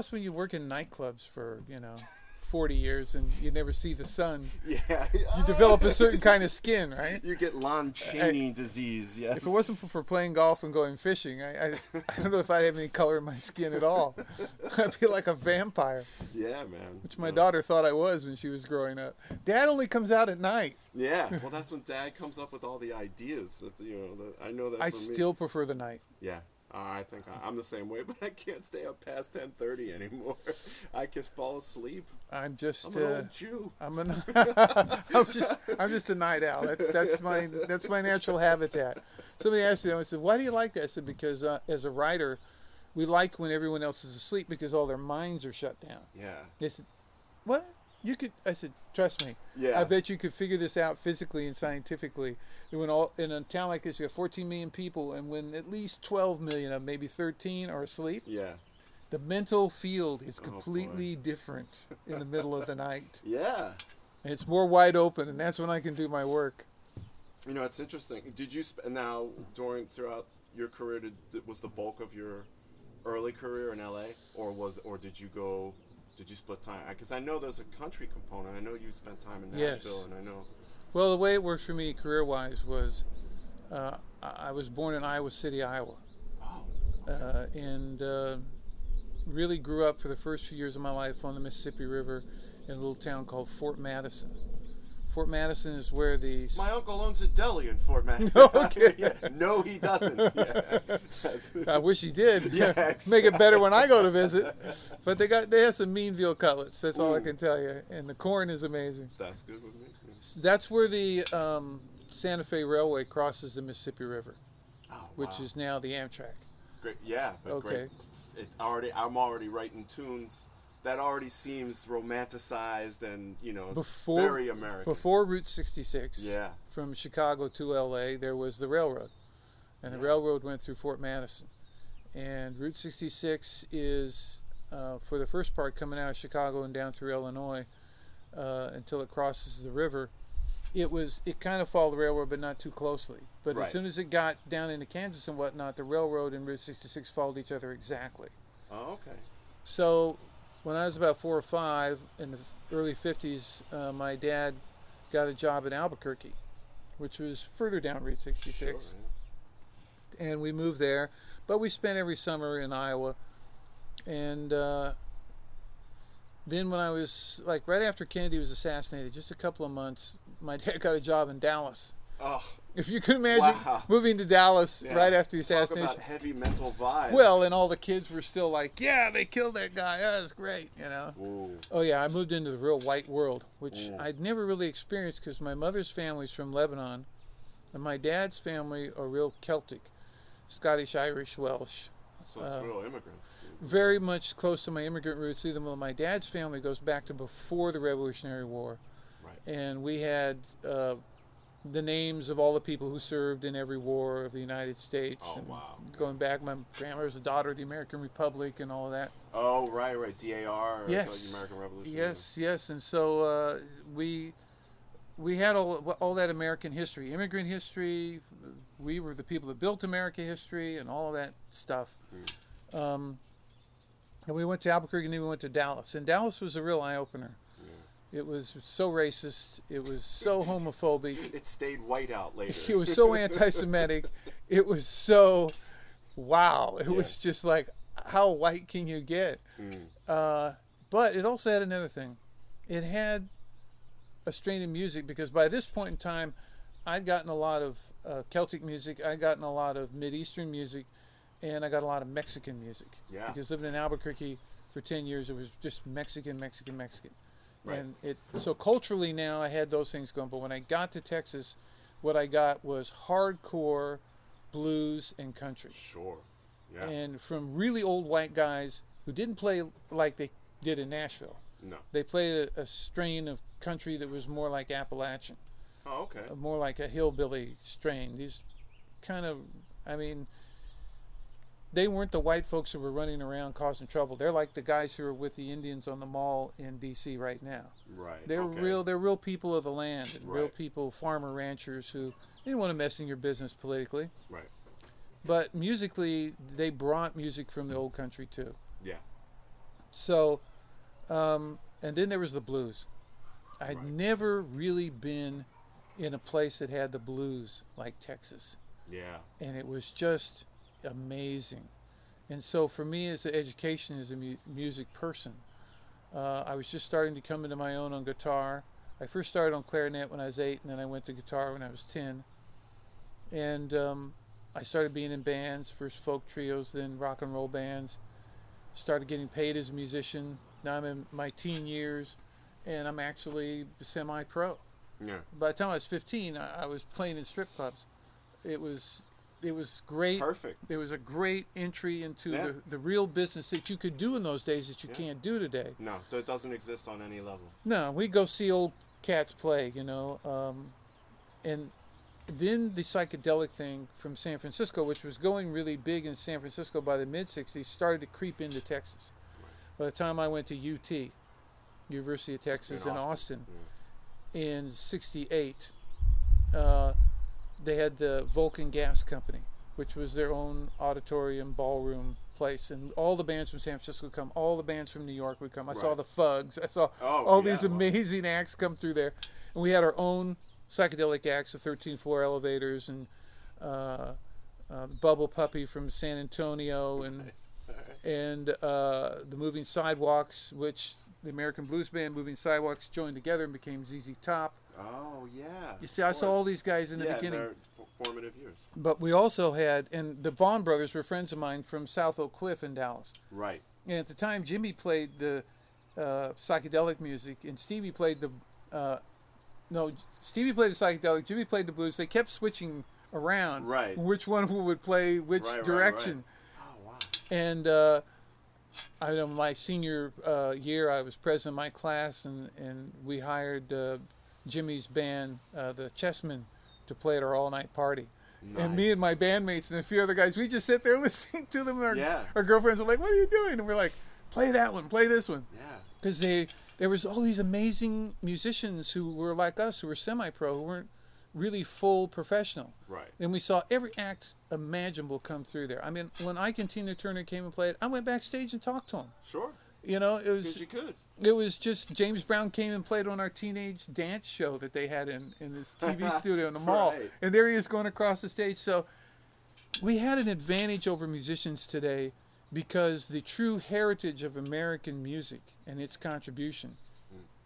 plus when you work in nightclubs for you know forty years and you never see the sun, Yeah. you develop a certain kind of skin, right? You get Lon Chaney disease. Yes. If it wasn't for, for playing golf and going fishing, I, I I don't know if I'd have any color in my skin at all. I'd be like a vampire, yeah, man. which my Yeah. daughter thought I was when she was growing up. Dad only comes out at night. Yeah. Well, that's when Dad comes up with all the ideas. That's, you know, the, I know that. I for me. still prefer the night. Yeah. Uh, I think I, I'm the same way, but I can't stay up past 10:30 anymore. I just fall asleep. I'm just I'm an uh, old Jew. I'm an I'm just I'm just a night owl. That's that's my that's my natural habitat. Somebody asked me, I said, "Why do you like that?" I said, "Because uh, as a writer, we like when everyone else is asleep because all their minds are shut down." Yeah. They said, "What? You could?" I said, "Trust me. Yeah. I bet you could figure this out physically and scientifically. When all in a town like this, you have 14 million people, and when at least 12 million of maybe 13 are asleep, Yeah. the mental field is Oh, completely different in the middle of the night, Yeah. and it's more wide open, and that's when I can do my work." You know, it's interesting. Did you sp- now during throughout your career? Did- was the bulk of your early career in LA, or was or did you go? Did you split time? Because I know there's a country component. I know you spent time in Yes. Nashville, and I know. Well, the way it worked for me career-wise was, uh, I was born in Iowa City, Iowa. Oh, uh, and uh, really grew up for the first few years of my life on the Mississippi River in a little town called Fort Madison. Fort Madison is where the my uncle owns a deli in Fort Madison. No, okay. yeah. No, he doesn't. Yeah. I wish he did. Yeah, Make it better when I go to visit. But they got they have some mean veal cutlets. That's all I can tell you. And the corn is amazing. That's good with me. That's where the um, Santa Fe Railway crosses the Mississippi River, Oh, which wow. is now the Amtrak. great. Yeah, but Okay. great. It already. I'm already writing tunes. That already seems romanticized and you know Before- very American. Before Route 66, Yeah. from Chicago to LA, there was the railroad. And the railroad went through Fort Madison. And Route 66 is, uh, for the first part, coming out of Chicago and down through Illinois uh, until it crosses the river. It was it kind of followed the railroad, but not too closely. But Right. as soon as it got down into Kansas and whatnot, the railroad and Route 66 followed each other exactly. Oh, okay. So, when I was about four or five in the early 50s, uh, my dad got a job in Albuquerque, which was further down Route 66. Sure, And we moved there, but we spent every summer in Iowa. And uh, then, when I was like right after Kennedy was assassinated, just a couple of months, my dad got a job in Dallas. Oh, If you can imagine Wow. moving to Dallas yeah. right after the Talk assassination. about heavy mental vibe. Well, and all the kids were still like, "Yeah, they killed that guy. That was great," you know. Ooh. Oh yeah, I moved into the real white world, which Mm. I'd never really experienced because my mother's family's from Lebanon, and my dad's family are real Celtic, Scottish, Irish, Welsh, So it's Uh, real immigrants. very much close to my immigrant roots. Even though my dad's family goes back to before the Revolutionary War, Right. and we had uh, the names of all the people who served in every war of the United States. Oh, and wow. Going back, my grandmother was a daughter of the American Republic and all of that. Oh, right, right. DAR. Yes. The American Revolution. Yes, yes, and so uh, we we had all all that American history, immigrant history. We were the people that built America history and all of that stuff. Um, and we went to Albuquerque and then we went to Dallas, and Dallas was a real eye opener. It was so racist. It was so homophobic. It stayed white out later. It was so anti-Semitic. It was so wow. It was just like how white can you get? Mm. Uh, but it also had another thing. It had a strain of music because by this point in time, I'd gotten a lot of uh, Celtic music. I'd gotten a lot of Mideastern music, and I got a lot of Mexican music. Yeah. Because living in Albuquerque for ten years, it was just Mexican, Mexican, Mexican. Right. And it so culturally now I had those things going. But when I got to Texas, what I got was hardcore blues and country Sure. Yeah. and from really old white guys who didn't play like they did in Nashville. no. They played a, a strain of country that was more like Appalachian, Oh, okay. more like a hillbilly strain. These kind of, I mean, they weren't the white folks who were running around causing trouble. They're like the guys who are with the Indians on the mall in D.C. right now. Right. They're okay. real. They're real people of the land, and real people, farmer ranchers who didn't want to mess in your business politically. Right. But musically, they brought music from the old country too. Yeah. So, um, and then there was the blues. I'd Right. never really been in a place that had the blues like Texas, Yeah. and it was just amazing. And so, for me, as an education as a mu- music person, uh, I was just starting to come into my own on guitar. I first started on clarinet when I was eight, and then I went to guitar when I was ten. And um, I started being in bands, first folk trios, then rock and roll bands. Started getting paid as a musician. Now I'm in my teen years, and I'm actually semi-pro. Yeah. By the time I was 15, I, I was playing in strip clubs. It was, it was great. Perfect. It was a great entry into Yeah. the, the real business that you could do in those days that you Yeah. can't do today. No, that doesn't exist on any level. No, we go see old cats play, you know, um, and then the psychedelic thing from San Francisco, which was going really big in San Francisco by the mid '60s, started to creep into Texas. By the time I went to UT, University of Texas in, Austin, in '68, uh, they had the Vulcan Gas Company, which was their own auditorium ballroom place, and all the bands from San Francisco would come. All the bands from New York would come. I saw the Fugs. I saw Oh, all yeah, these well- amazing acts come through there, and we had our own psychedelic acts, the 13 floor elevators, and uh, uh, Bubble Puppy from San Antonio, and Nice. and uh, the Moving Sidewalks, which the American Blues Band Moving Sidewalks joined together and became ZZ Top. Oh yeah. You see, I saw all these guys in the yeah, beginning. their f- formative years. But we also had, and the Vaughn brothers were friends of mine from South Oak Cliff in Dallas. Right. And at the time, Jimmy played the uh, psychedelic music, and Stevie played the. Uh, no, Stevie played the psychedelic. Jimmy played the blues. They kept switching around, Right. Which one would play which Right, right, direction? Oh wow. And uh, I know my senior uh, year, I was president of my class, and and we hired uh, Jimmy's band, uh, the Chessmen, to play at our all-night party. And me and my bandmates and a few other guys, we just sit there listening to them. And our, Yeah. our girlfriends are like, "What are you doing?" And we're like, "Play that one, play this one," Yeah. because they there was all these amazing musicians who were like us, who were semi-pro, who weren't really full professional. Right. And we saw every act imaginable come through there. I mean, when Ike and Tina Turner came and played, I went backstage and talked to them. Sure. You know, it Because was you could. It was just James Brown came and played on our teenage dance show that they had in in this TV studio in the mall, Right. and there he is going across the stage. So we had an advantage over musicians today because the true heritage of American music and its contribution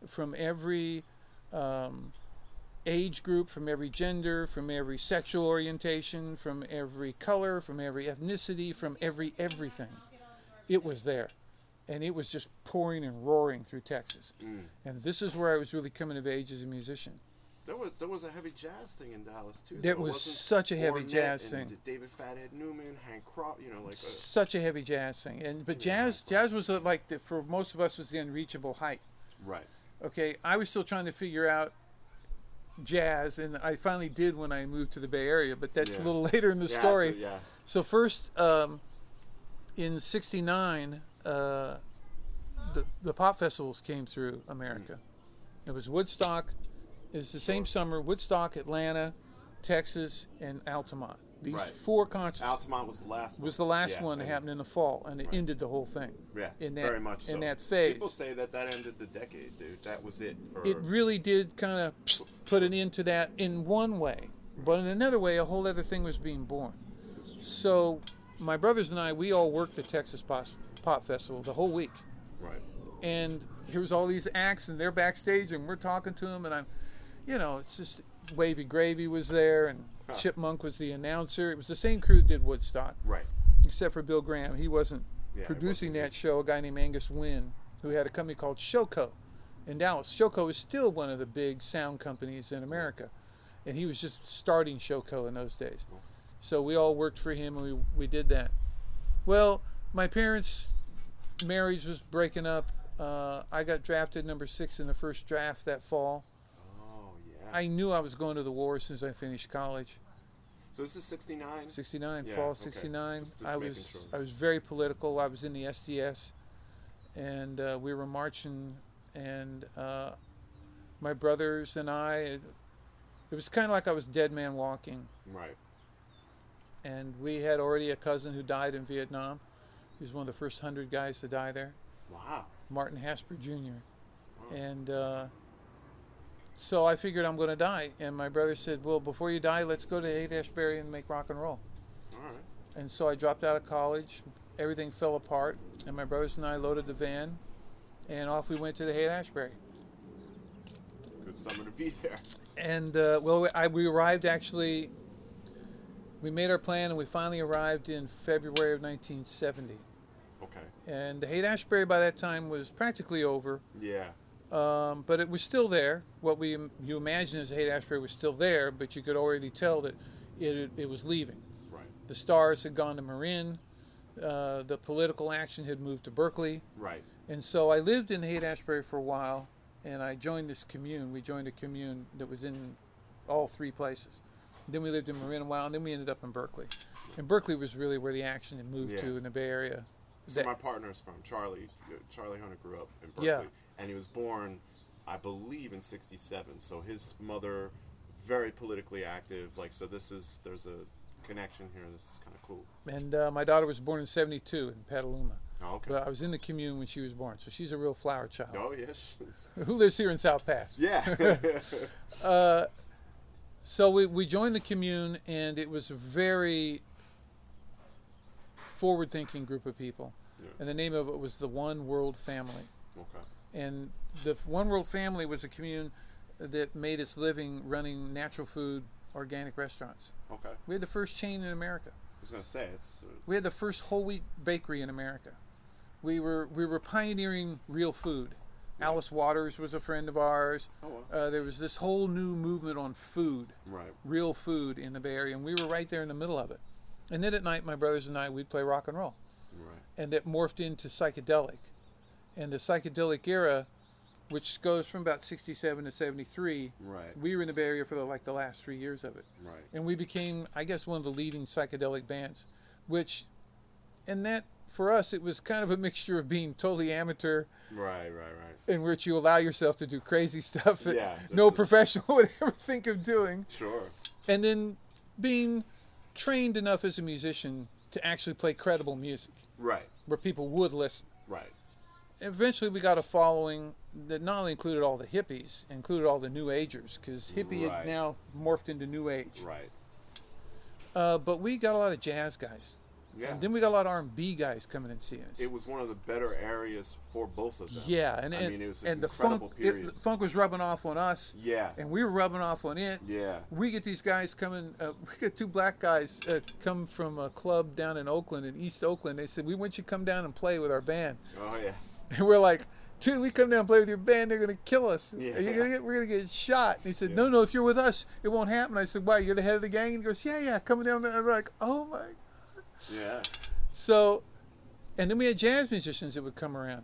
from every um, age group, from every gender, from every sexual orientation, from every color, from every ethnicity, from every everything. It was there. And it was just pouring and roaring through Texas. Mm. And this is where I was really coming of age as a musician. There was there was a heavy jazz thing in Dallas too. There though. was such a heavy jazz thing. David Fathead Newman, Hank Craw, you know, like uh, Such a heavy jazz thing. And but Yeah. jazz jazz was uh, like the, for most of us was the unreachable height. right. okay i was still trying to figure out jazz and i finally did when i moved to the bay area but that's a little later in the Yeah, story so, yeah. so first um, in 69 uh, the, the pop festivals came through america it was woodstock it's the same summer woodstock atlanta texas and altamont these Right. four concerts Altamont was the last. was one. the last Yeah, one that happened in the fall and it ended the whole thing Yeah, in that very much so. in that phase People say that that ended the decade, dude. That was it. For, it really did kind of put an end to that in one way, but in another way, a whole other thing was being born. So, my brothers and I, we all worked the Texas Pop, Pop Festival the whole week, right. and here's all these acts, and they're backstage, and we're talking to them, and I'm, you know, it's just Wavy Gravy was there, and Huh. Chip Monck was the announcer. It was the same crew that did Woodstock, Right. except for Bill Graham. He wasn't Yeah, producing wasn't that his- show. A guy named Angus Wynne, who had a company called Showco in Dallas. Showco is still one of the big sound companies in America, and he was just starting Showco in those days. So we all worked for him, and we we did that. Well, my parents' marriage was breaking up. Uh, I got drafted number six in the first draft that fall. Oh yeah. I knew I was going to the war since I finished college. so this is '69. 69 Yeah, fall 69 Just- just i was sure. i was very political i was in the sds and uh, we were marching and uh, my brothers and i it, it was kind of like i was dead man walking Right. and we had already a cousin who died in vietnam he was one of the first hundred guys to die there Wow. Martin Hasper Jr. And uh, so I figured I'm going to die. And my brother said, Well, before you die, let's go to Haight Ashbury and make rock and roll. All right. And so I dropped out of college. Everything fell apart. And my brothers and I loaded the van. And off we went to the Haight Ashbury. Good summer to be there. And uh, well, I, we arrived actually. We made our plan, and we finally arrived in February of 1970. Okay. And the Haight Ashbury by that time was practically over, Yeah. um, but it was still there. What we you imagine as the Haight Ashbury was still there, but you could already tell that it it was leaving. Right. The stars had gone to Marin. Uh, the political action had moved to Berkeley. Right. And so I lived in the Haight Ashbury for a while, and I joined this commune. We joined a commune that was in all three places. Then we lived in Marin a while, and then we ended up in Berkeley. And Berkeley was really where the action had moved Yeah. to in the Bay Area. So That- my partner's from Charlie. uh, Charlie Hunter grew up in Berkeley, Yeah. and he was born, I believe, in '67. So his mother, very politically active. Like so, this is there's a connection here. This is kind of cool. and uh, my daughter was born in '72 in Petaluma. Oh, okay. But I was in the commune when she was born, so she's a real flower child oh yes. who lives here in South Pass. yeah. Uh, so we, we joined the commune, and it was a very forward thinking group of people. Yeah. And the name of it was the One World Family. okay. And the One World Family was a commune that made its living running natural food, organic restaurants. Okay. We had the first chain in America. I was gonna say it's. Uh, We had the first whole wheat bakery in America. We were we were pioneering real food. Alice Waters was a friend of ours. oh well. Uh, there was this whole new movement on food, Right. real food in the Bay Area, and we were right there in the middle of it. And then at night, my brothers and I, we'd play rock and roll, Right. and that morphed into psychedelic. And the psychedelic era, which goes from about 67 to 73, Right. we were in the Bay Area for the, like the last three years of it. Right. and we became i guess one of the leading psychedelic bands which and that for us it was kind of a mixture of being totally amateur Right. Right. Right. in which you allow yourself to do crazy stuff that Yeah, no is- professional would ever think of doing Sure. and then being trained enough as a musician to actually play credible music Right. where people would listen Right. eventually we got a following that not only included all the hippies included all the new agers because hippie Right. had now morphed into new age Right. uh, but we got a lot of jazz guys Yeah. And then we got a lot of R&B guys coming and seeing us. it was one of the better areas for both of them. yeah, and I and, mean, it was an and the incredible funk, it, the funk was rubbing off on us, Yeah. and we were rubbing off on it. Yeah. We get these guys coming. Uh, we get two black guys uh, come from a club down in Oakland, in East Oakland. They said we want you to come down and play with our band, Oh yeah. and we're like. Dude, we come down and play with your band, they're gonna kill us. Yeah. Gonna get, we're gonna get shot. And he said, Yeah. No, no, if you're with us, it won't happen. I said, Why? You're the head of the gang? And he goes, Yeah, yeah, coming down. And we're like, Oh my Yeah. So, and then we had jazz musicians that would come around.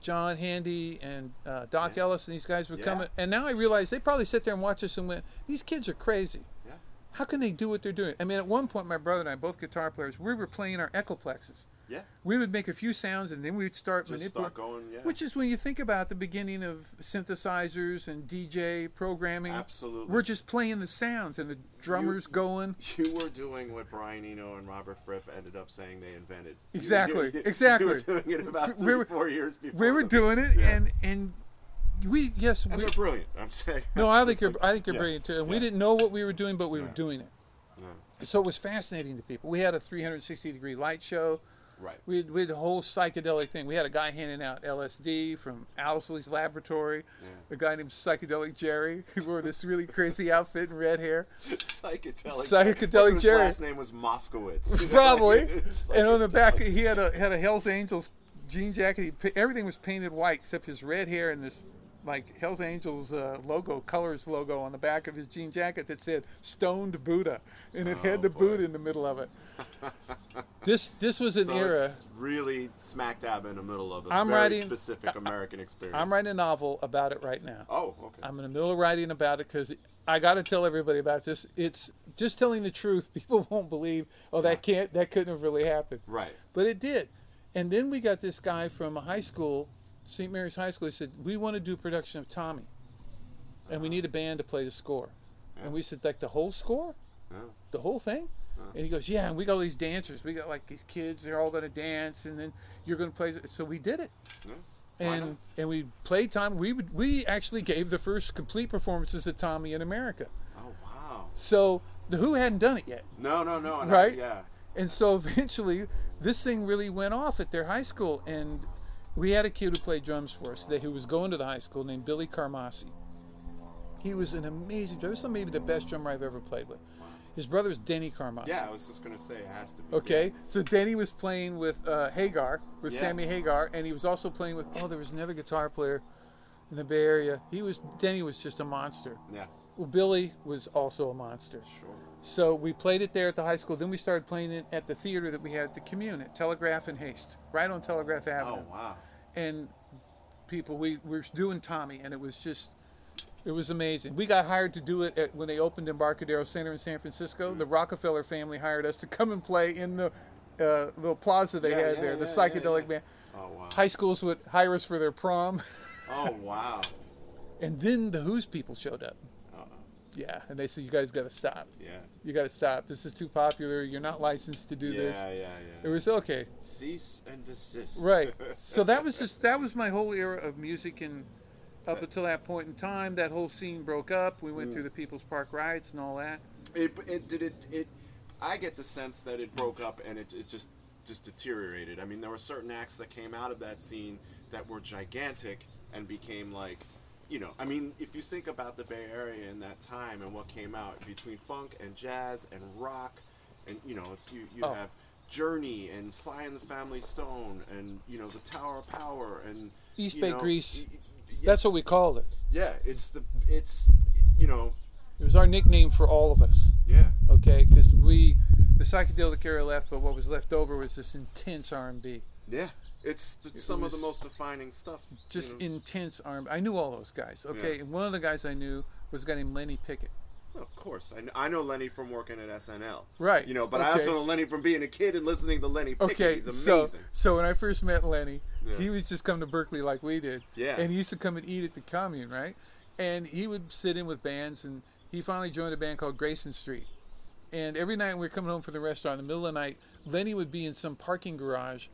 John Handy and uh, Doc Yeah. Ellis and these guys would come. Yeah. in- And now I realize they probably sit there and watch us and went, these kids are crazy. Yeah. How can they do what they're doing? I mean, at one point, my brother and I, both guitar players, we were playing our echoplexes. Yeah. We would make a few sounds and then we'd start manipulating. start going. Yeah. Which is when you think about the beginning of synthesizers and DJ programming. Absolutely. We're just playing the sounds and the drummers going. You were doing what Brian Eno and Robert Fripp ended up saying they invented. Exactly, you- exactly. We were doing it about We were- four years before. We were doing it, Yeah. and and we yes And we they're brilliant. I'm saying. no I think you're like- I think you're yeah, brilliant too. And we didn't know what we were doing, but we were doing it. Yeah. So it was fascinating to people. We had a 360 degree light show. Right. We had, we had the whole psychedelic thing. We had a guy handing out LSD from Owsley's laboratory. Yeah. A guy named Psychedelic Jerry who wore this really crazy outfit and red hair. Psychedelic. Psychedelic Jerry. His last name was Moskowitz. Probably. and on the back, he had a had a Hell's Angels jean jacket. He, everything was painted white except his red hair and this like Hell's Angels uh, logo, colors logo on the back of his jean jacket that said "Stoned Buddha," and it Oh, had the boy. Buddha in the middle of it. this this was an So era. it's really smack dab in the middle of a I'm very writing- specific American experience. I'm writing a novel about it right now. Oh, okay. I'm in the middle of writing about it because I got to tell everybody about this. It's just telling the truth. People won't believe. Oh, that can't. That couldn't have really happened. right. But it did. And then we got this guy from a high school, St. Mary's High School. He said, We want to do a production of Tommy. And we uh-huh. need a band to play the score. And we said, Like the whole score? Yeah. The whole thing? And he goes, yeah, and we got all these dancers. We got like these kids. They're all going to dance, and then you're going to play. So we did it, Yeah. And and we played Tommy. We would we actually gave the first complete performances of Tommy in America. Oh wow. So the Who hadn't done it yet, No, no, no. and I- Right? yeah. and so eventually this thing really went off at their high school, and we had a kid who played drums for us today who was going to the high school named Billy Carmassi. He was an amazing drummer. He maybe the best drummer I've ever played with. His brother's Denny Carmassi. Yeah, I was just gonna say it has to be. Okay, so Denny was playing with uh, Hagar, with Yeah. Sammy Hagar, and he was also playing with. Oh, there was another guitar player in the Bay Area. He was Denny was just a monster. Yeah. Well, Billy was also a monster. Sure. So we played it there at the high school. Then we started playing it at the theater that we had at the Commune at Telegraph and Haste, right on Telegraph Avenue. Oh wow. And people, we were doing Tommy, and it was just, it was amazing. We got hired to do it at, when they opened Embarcadero Center in San Francisco. The Rockefeller family hired us to come and play in the uh, little plaza they Yeah, had yeah, there, the psychedelic yeah, yeah. band. Oh wow. High schools would hire us for their prom, Oh wow. and then the Who's people showed up. Yeah, and they said, "You guys got to stop. Yeah. You got to stop. This is too popular. You're not licensed to do Yeah, this." yeah, It yeah. was okay. Cease and desist. Right. So that was just that was my whole era of music, and up until that point in time, that whole scene broke up. We went Mm. through the People's Park riots and all that. It, it did it it I get the sense that it broke up and it, it just just deteriorated. I mean, there were certain acts that came out of that scene that were gigantic and became like, you know, I mean, if you think about the Bay Area in that time and what came out between funk and jazz and rock, and you know, it's you you Oh. have Journey and Sly and the Family Stone and you know the Tower of Power and East Bay know, Grease. y- That's what we called it. Yeah, it's the it's you know It was our nickname for all of us. yeah Okay, because we the psychedelic era left, but what was left over was this intense R&B, Yeah, it's th- some of the most defining stuff. you just know. intense R&B. I knew all those guys. Okay, Yeah. and one of the guys I knew was a guy named Lenny Pickett. Well, of course, I know, I know Lenny from working at SNL. Right, You know, but I also know Lenny from being a kid and listening to Lenny Pickett. Okay, He's so amazing. so when I first met Lenny, Yeah. he was just coming to Berkeley like we did. Yeah. And he used to come and eat at the commune, right? And he would sit in with bands, and he finally joined a band called Grayson Street. And every night when we were coming home from the restaurant, in the middle of the night, Lenny would be in some parking garage,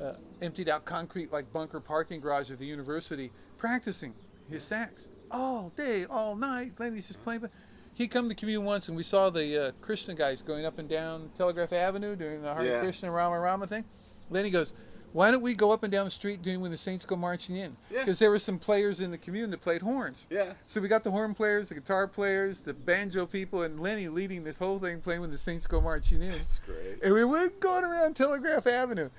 uh, emptied out concrete like bunker parking garage of the university, practicing his sax all day, all night. Lenny's just playing. But he come to the commune once, and we saw the uh, Krishna guys going up and down Telegraph Avenue doing the Hare Yeah. Krishna Rama Rama thing. Lenny goes, "Why don't we go up and down the street doing when the Saints go marching in?" Yeah. Because there were some players in the commune that played horns. Yeah. So we got the horn players, the guitar players, the banjo people, and Lenny leading this whole thing, playing when the Saints go marching in. That's great. And we went going around Telegraph Avenue.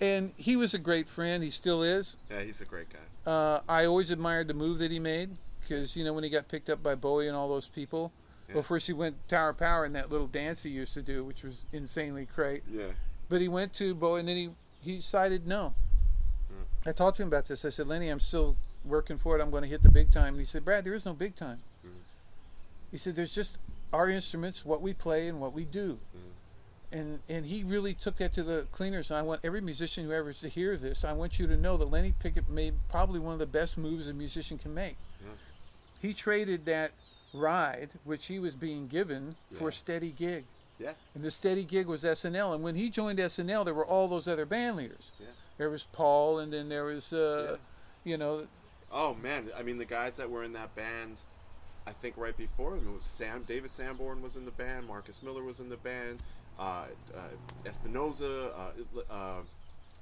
And he was a great friend. He still is. Yeah, he's a great guy. Uh, I always admired the move that he made because, you know, when he got picked up by Bowie and all those people. Yeah. Well, first he went Tower Power and that little dance he used to do, which was insanely great. Yeah. But he went to Bowie and then he, he decided no. Hmm. I talked to him about this. I said, Lenny, I'm still working for it. I'm going to hit the big time. And he said, Brad, there is no big time. Hmm. He said, there's just our instruments, what we play, and what we do. Hmm. And and he really took that to the cleaners. And I want every musician who ever is to hear this, I want you to know that Lenny Pickett made probably one of the best moves a musician can make. Yeah. He traded that ride, which he was being given, for a steady gig. Yeah. And the steady gig was SNL. And when he joined SNL, there were all those other band leaders. Yeah. There was Paul, and then there was, uh, Yeah. you know, Oh man, I mean the guys that were in that band, I think right before him it was Sam. David Sanborn was in the band. Marcus Miller was in the band. Uh, uh, Espinoza. Uh, uh,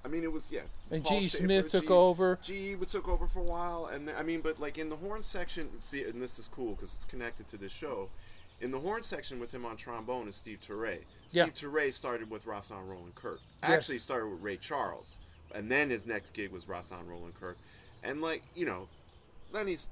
I mean it was yeah. and Paul G. Shaffer, Smith took G- over. G took over for a while, and th- I mean, but like in the horn section, see, and this is cool because it's connected to this show. In the horn section with him on trombone is Steve. Yeah. Steve Turre started with Rahsaan Roland Kirk. Yes. Actually started with Ray Charles, and then his next gig was Rahsaan Roland Kirk. And like you know, Lenny's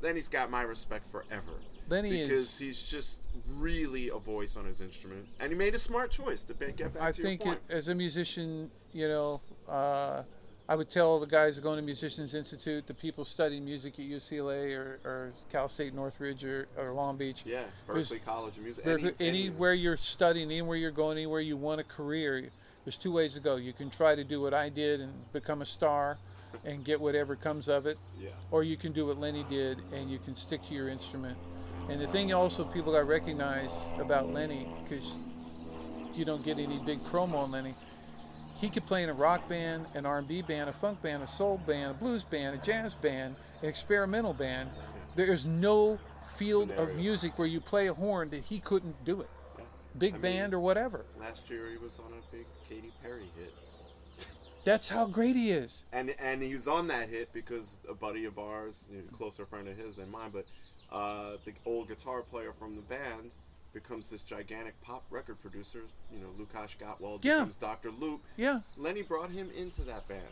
Lenny's got my respect forever. Lenny because is- he's just really a voice on his instrument, and he made a smart choice to get back I to think it, as a musician, you know, uh, I would tell the guys going to Musicians Institute, the people studying music at UCLA or, or Cal State Northridge or, or Long Beach. yeah, Berklee College of Music. Any- anywhere you're studying, anywhere you're going, anywhere you want a career, there's two ways to go. You can try to do what I did and become a star and get whatever comes of it, Yeah. or you can do what Lenny did and you can stick to your instrument And the thing also people got recognized about Lenny, because you don't get any big promo on Lenny, he could play in a rock band, an R&B band, a funk band, a soul band, a blues band, a jazz band, an experimental band. There is no field of music where you play a horn that he couldn't do it. Yeah. Big I mean, band or whatever. Last year he was on a big Katy Perry hit. That's how great he is. and and he was on that hit because a buddy of ours, a closer friend of his than mine, but uh, the old guitar player from the band becomes this gigantic pop record producer. You know, Lukasz Gottwald Yeah. becomes Dr. Luke. Yeah. Lenny brought him into that band.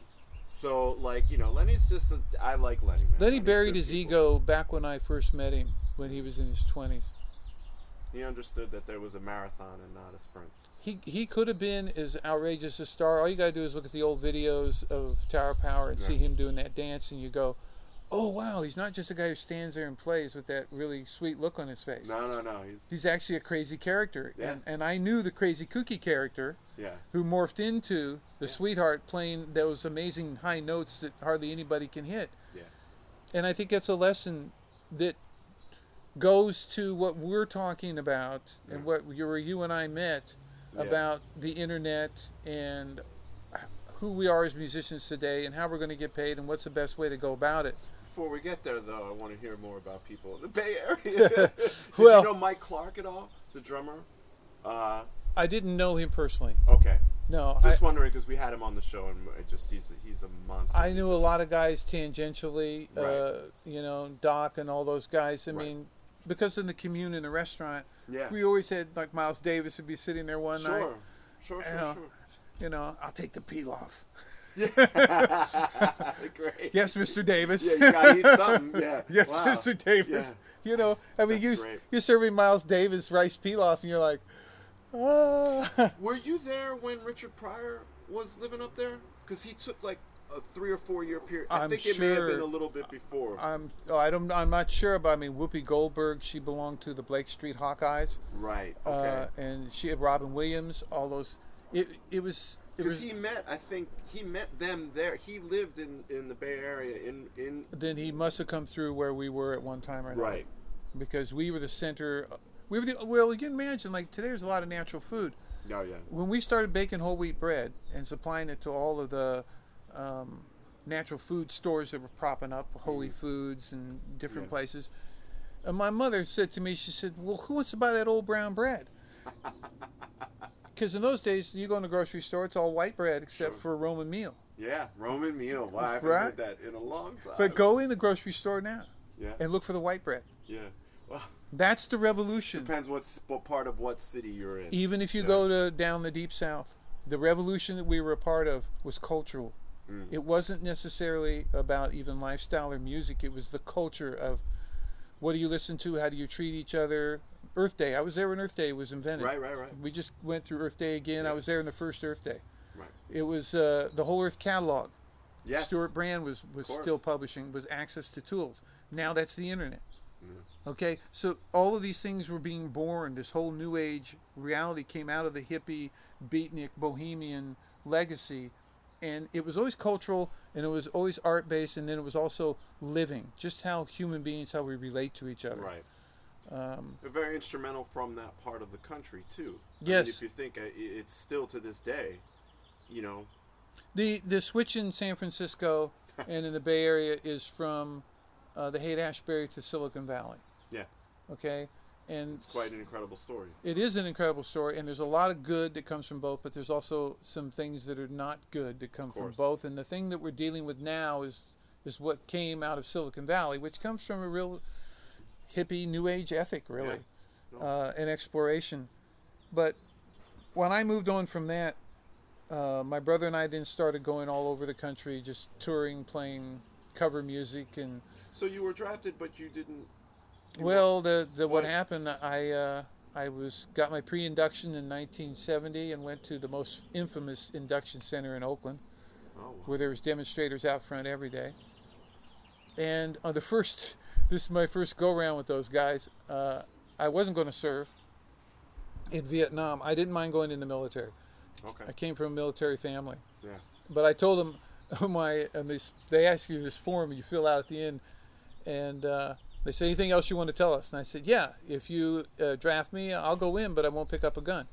So like you know, Lenny's just a. I like Lenny. Man. Lenny Lenny's buried his people. ego back when I first met him, when he was in his 20s. He understood that there was a marathon and not a sprint. He, he could have been as outrageous a star. All you got to do is look at the old videos of Tower Power and see him doing that dance, and you go, oh, wow, he's not just a guy who stands there and plays with that really sweet look on his face. No, no, no. He's, He's actually a crazy character. Yeah. And, and I knew the crazy kooky character yeah. who morphed into the sweetheart playing those amazing high notes that hardly anybody can hit. Yeah. And I think that's a lesson that goes to what we're talking about and what you, where you and I met Yeah. about the internet and who we are as musicians today and how we're going to get paid and what's the best way to go about it. Before we get there, though, I want to hear more about people in the Bay Area. Did Well- you know Mike Clark at all, the drummer? Uh, I didn't know him personally. okay. No, I, Just wondering because we had him on the show and it just he's he's a monster. I knew a lot of guys tangentially, uh, you know, Doc and all those guys. I Right. mean, because in the commune in the restaurant, Yeah. we always had like Miles Davis would be sitting there one Sure. night. Sure, sure, You know, sure. You know, I'll take the peel off. Great. Yes, Mr. Davis. Yeah, you gotta eat something. Yeah. yes, Wow. Mr. Davis. Yeah. You know, I mean, That's you great. you're serving Miles Davis rice pilaf, and you're like, ah. Were you there when Richard Pryor was living up there? Because he took like a three or four year period. I I'm think it may have been a little bit before. I'm oh, I don't I'm not sure, but I mean, Whoopi Goldberg, she belonged to the Blake Street Hawkeyes, right. Okay. uh, and she had Robin Williams, all those. It it was Because he met, I think he met them there. He lived in, in the Bay Area in in then he must have come through where we were at one time or another. right. Because we were the center. We were the well. You can imagine like today there's a lot of natural food. Oh yeah. when we started baking whole wheat bread and supplying it to all of the um, natural food stores that were propping up, Holy Foods and different. Yeah. places, and my mother said to me, she said, "Well, who wants to buy that old brown bread?" Because in those days, you go in the grocery store, it's all white bread except Sure. for a Roman meal. Yeah, Roman meal. Wow, I haven't Right. heard that in a long time. But go in the grocery store now Yeah. and look for the white bread. yeah. Well, That's the revolution. depends what, what part of what city you're in. Even if you Yeah. go to down the deep south, the revolution that we were a part of was cultural. Mm. It wasn't necessarily about even lifestyle or music. It was the culture of what do you listen to, how do you treat each other. Earth Day. I was there when Earth Day was invented. Right, right, right. We just went through Earth Day again. I was there in the first Earth Day. Right. It was uh, the whole Earth catalog. Yes. Stewart Brand was, was still publishing, was access to tools. Now that's the internet. Mm-hmm. Okay, so all of these things were being born. This whole new age reality came out of the hippie, beatnik, bohemian legacy. And it was always cultural and it was always art based, and then it was also living, just how human beings, how we relate to each other. Right. Um, very instrumental from that part of the country too. I mean, Yes. if you think uh, it's still to this day, you know, the the switch in San Francisco and in the Bay Area is from uh, the Haight Ashbury to Silicon Valley. yeah, Okay, and it's quite an incredible story. It is an incredible story, and there's a lot of good that comes from both, but there's also some things that are not good that come from both. And the thing that we're dealing with now is is what came out of Silicon Valley, which comes from a real hippie, new age ethic, really, No. uh, and exploration. But when I moved on from that, uh, my brother and I then started going all over the country, just touring, playing cover music, and So you were drafted, but you didn't. Well, the, the what What? happened? I uh, I was got my pre-induction in 1970 and went to the most infamous induction center in Oakland, Oh, where there was demonstrators out front every day. And on the first, this is my first go round with those guys. Uh, I wasn't going to serve in Vietnam. I didn't mind going in the military. okay. I came from a military family. Yeah. But I told them, oh my, and this, they ask you this form you fill out at the end, and uh, They said, anything else you want to tell us? And I said, yeah, if you uh, draft me, I'll go in, but I won't pick up a gun.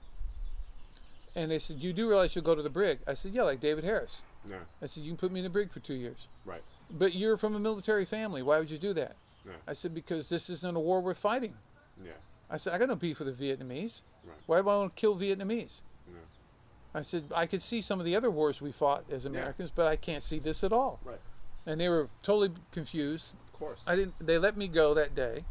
And they said, you do realize you'll go to the brig? I said, yeah, like David Harris. Yeah. I said, you can put me in the brig for two years. Right. But you're from a military family. Why would you do that? Yeah. I said, because this isn't a war worth fighting. Yeah. I said, I got no beef with the Vietnamese. Right. Why would I want to kill Vietnamese? Yeah. I said, I could see some of the other wars we fought as Americans, but I can't see this at all. Right. And they were totally confused. Of course. I didn't. They let me go that day.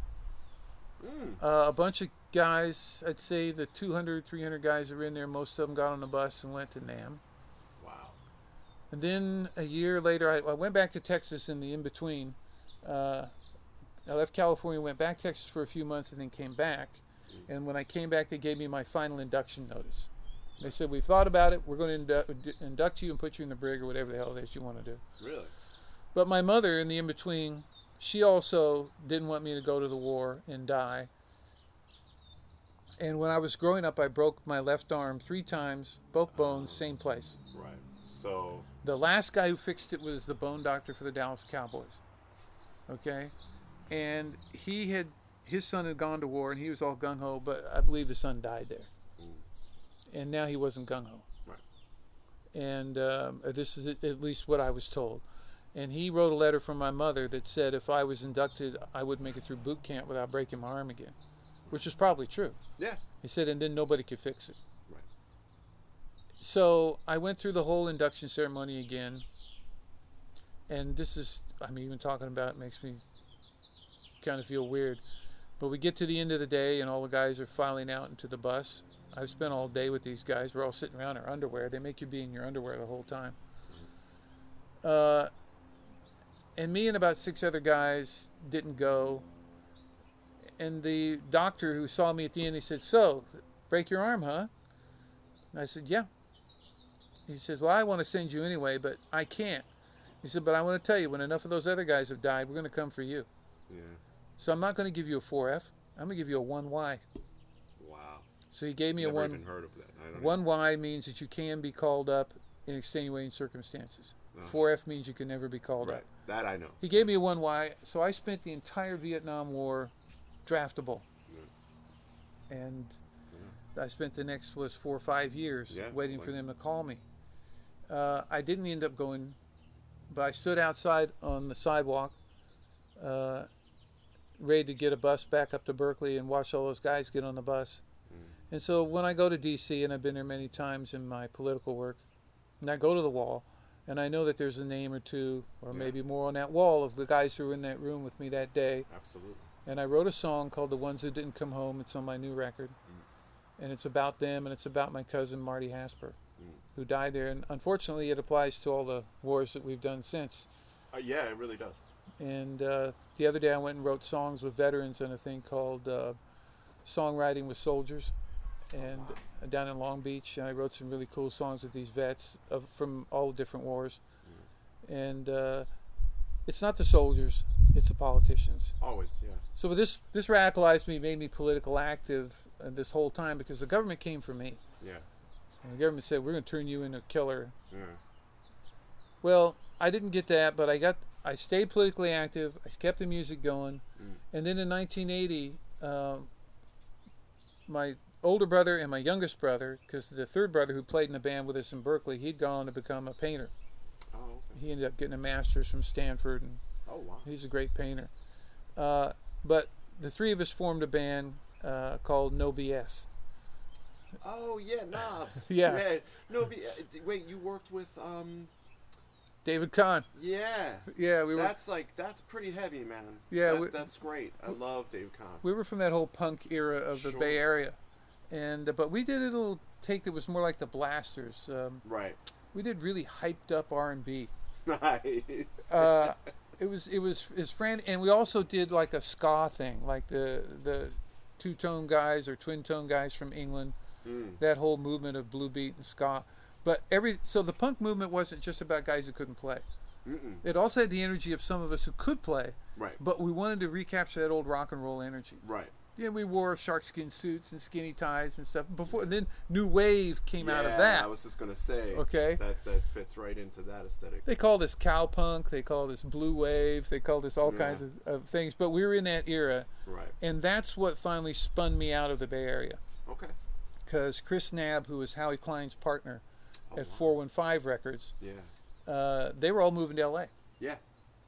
Mm. Uh, a bunch of guys, I'd say the 200, 300 guys that were in there, most of them got on the bus and went to Nam. Wow. And then a year later, I, I went back to Texas in the in between. Uh, I left California, went back to Texas for a few months, and then came back. And when I came back, they gave me my final induction notice. They said, We've thought about it. We're going to indu- induct you and put you in the brig or whatever the hell it is you want to do. Really? But my mother, in the in between, she also didn't want me to go to the war and die. And when I was growing up, I broke my left arm three times, both bones, same place. Right. So. The last guy who fixed it was the bone doctor for the Dallas Cowboys. Okay? And he had, his son had gone to war and he was all gung ho, but I believe his son died there. And now he wasn't gung ho. Right. And um, this is at least what I was told. And he wrote a letter from my mother that said if I was inducted, I would make it through boot camp without breaking my arm again, which is probably true. Yeah. He said, and then nobody could fix it. Right. So I went through the whole induction ceremony again. And this is, I'm even talking about it makes me kind of feel weird. But we get to the end of the day, and all the guys are filing out into the bus. I've spent all day with these guys. We're all sitting around in our underwear. They make you be in your underwear the whole time. Uh, and me and about six other guys didn't go. And the doctor who saw me at the end, he said, "So, break your arm, huh?" And I said, "Yeah." He said, "Well, I want to send you anyway, but I can't." He said, "But I want to tell you, when enough of those other guys have died, we're going to come for you. Yeah. So I'm not going to give you a 4F. I'm going to give you a 1Y." Wow. So he gave me Never a one. even heard of that. I don't One Y means that you can be called up in extenuating circumstances. Oh. Four F means you can never be called Right. up. That I know. He gave me a one Y, so I spent the entire Vietnam War draftable, and I spent the next was four or five years Yeah, waiting for them to call me. Uh, I didn't end up going, but I stood outside on the sidewalk, uh, ready to get a bus back up to Berkeley and watch all those guys get on the bus. And so when I go to D.C., and I've been there many times in my political work, and I go to the wall, and I know that there's a name or two, or Yeah. maybe more on that wall of the guys who were in that room with me that day. Absolutely. And I wrote a song called "The Ones Who Didn't Come Home." It's on my new record, and it's about them, and it's about my cousin Marty Hasper, Mm. who died there. And unfortunately, it applies to all the wars that we've done since. Uh, yeah, it really does. And uh, the other day, I went and wrote songs with veterans on a thing called uh, "Songwriting with Soldiers," and down in Long Beach. And I wrote some really cool songs with these vets of, from all different wars. And uh, it's not the soldiers; it's the politicians. Always. Yeah. So this this radicalized me, made me political active uh, this whole time because the government came for me. Yeah. And the government said, "We're going to turn you into a killer." Yeah. Well, I didn't get that, but I got I stayed politically active. I kept the music going, Mm. and then in 1980, um, my older brother and my youngest brother, because the third brother who played in the band with us in Berkeley, he'd gone on to become a painter. Oh. Okay. He ended up getting a master's from Stanford, and Oh wow. he's a great painter. Uh, but the three of us formed a band uh, called No BS. Oh yeah, knobs. Yeah. No, be, uh, wait. You worked with um. David Kahn. Yeah. Yeah, we were That's like that's pretty heavy, man. Yeah, That- we- that's great. I love David Kahn. we were from that whole punk era of the Sure. Bay Area, and uh, but we did a little take that was more like the Blasters. Um, Right. we did really hyped up R and B. Nice. Uh, it was it was his friend, and we also did like a ska thing, like the the two tone guys or twin tone guys from England. Mm. That whole movement of blue beat and ska. But every so the punk movement wasn't just about guys who couldn't play. Mm-mm. It also had the energy of some of us who could play, Right. but we wanted to recapture that old rock and roll energy. Right. Yeah, we wore sharkskin suits and skinny ties and stuff. Before And then, new wave came out of Yeah, that. I was just gonna say. Okay. That that fits right into that aesthetic. They called us cowpunk. They call this blue wave. They call this all Yeah. kinds of, of things. But we were in that era, Right. and that's what finally spun me out of the Bay Area. Okay. Because Chris Knab, who was Howie Klein's partner Oh, at wow. 415 Records, Yeah. uh, they were all moving to LA. Yeah.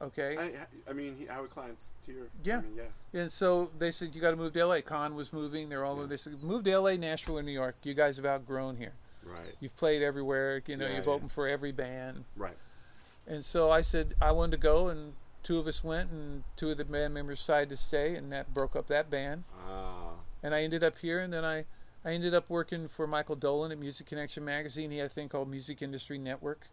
Okay. I I mean, he, Howard Klein's here. Yeah. I mean, yeah. And so they said, you got to move to LA. Con was moving. They're all Yeah. moving. They said, move to LA, Nashville, or New York. You guys have outgrown here. Right. You've played everywhere. You know, Yeah, you've yeah. opened for every band. Right. And so I said I wanted to go, and two of us went, and two of the band members decided to stay, and that broke up that band. Ah. And I ended up here, and then I, I ended up working for Michael Dolan at Music Connection magazine. He had a thing called Music Industry Network.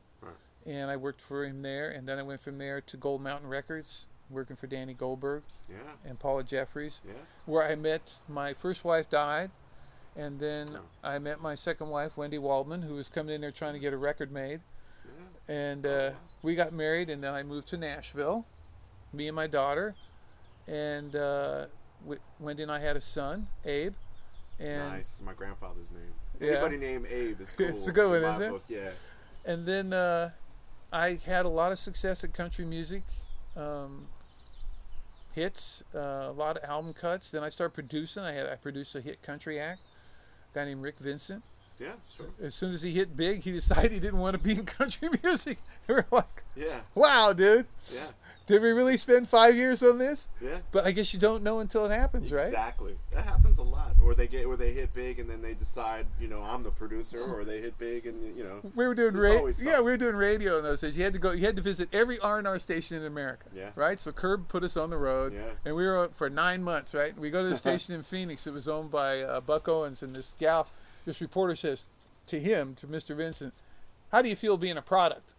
And I worked for him there. And then I went from there to Gold Mountain Records, working for Danny Goldberg Yeah. and Paula Jeffries, Yeah. where I met my first wife died, and then Oh. I met my second wife, Wendy Waldman, who was coming in there trying to get a record made. Yeah. and Oh, uh, wow. we got married and then i moved to nashville me and my daughter and uh, w- wendy and i had a son abe and nice. My grandfather's name. Yeah. Anybody named Abe is cool. It's a good one, isn't it? book, Yeah. and then uh, i had a lot of success at country music um, hits uh, a lot of album cuts then i started producing i had i produced a hit country act a guy named rick vincent Yeah. Sure. as soon as he hit big he decided he didn't want to be in country music we were like Yeah. wow dude Yeah. Did we really spend five years on this Yeah. but i guess you don't know until it happens right Exactly. That happens a lot. Or they get, or they hit big, and then they decide, you know, I'm the producer, or they hit big, and you know. we were doing radio. Yeah, we were doing radio in those days. You had to go. You had to visit every R and R station in America. Yeah. Right. So Curb put us on the road. Yeah. And we were for nine months. Right. We go to the station in Phoenix. It was owned by uh, Buck Owens, and this gal, this reporter says to him, to Mr. Vincent, "How do you feel being a product?"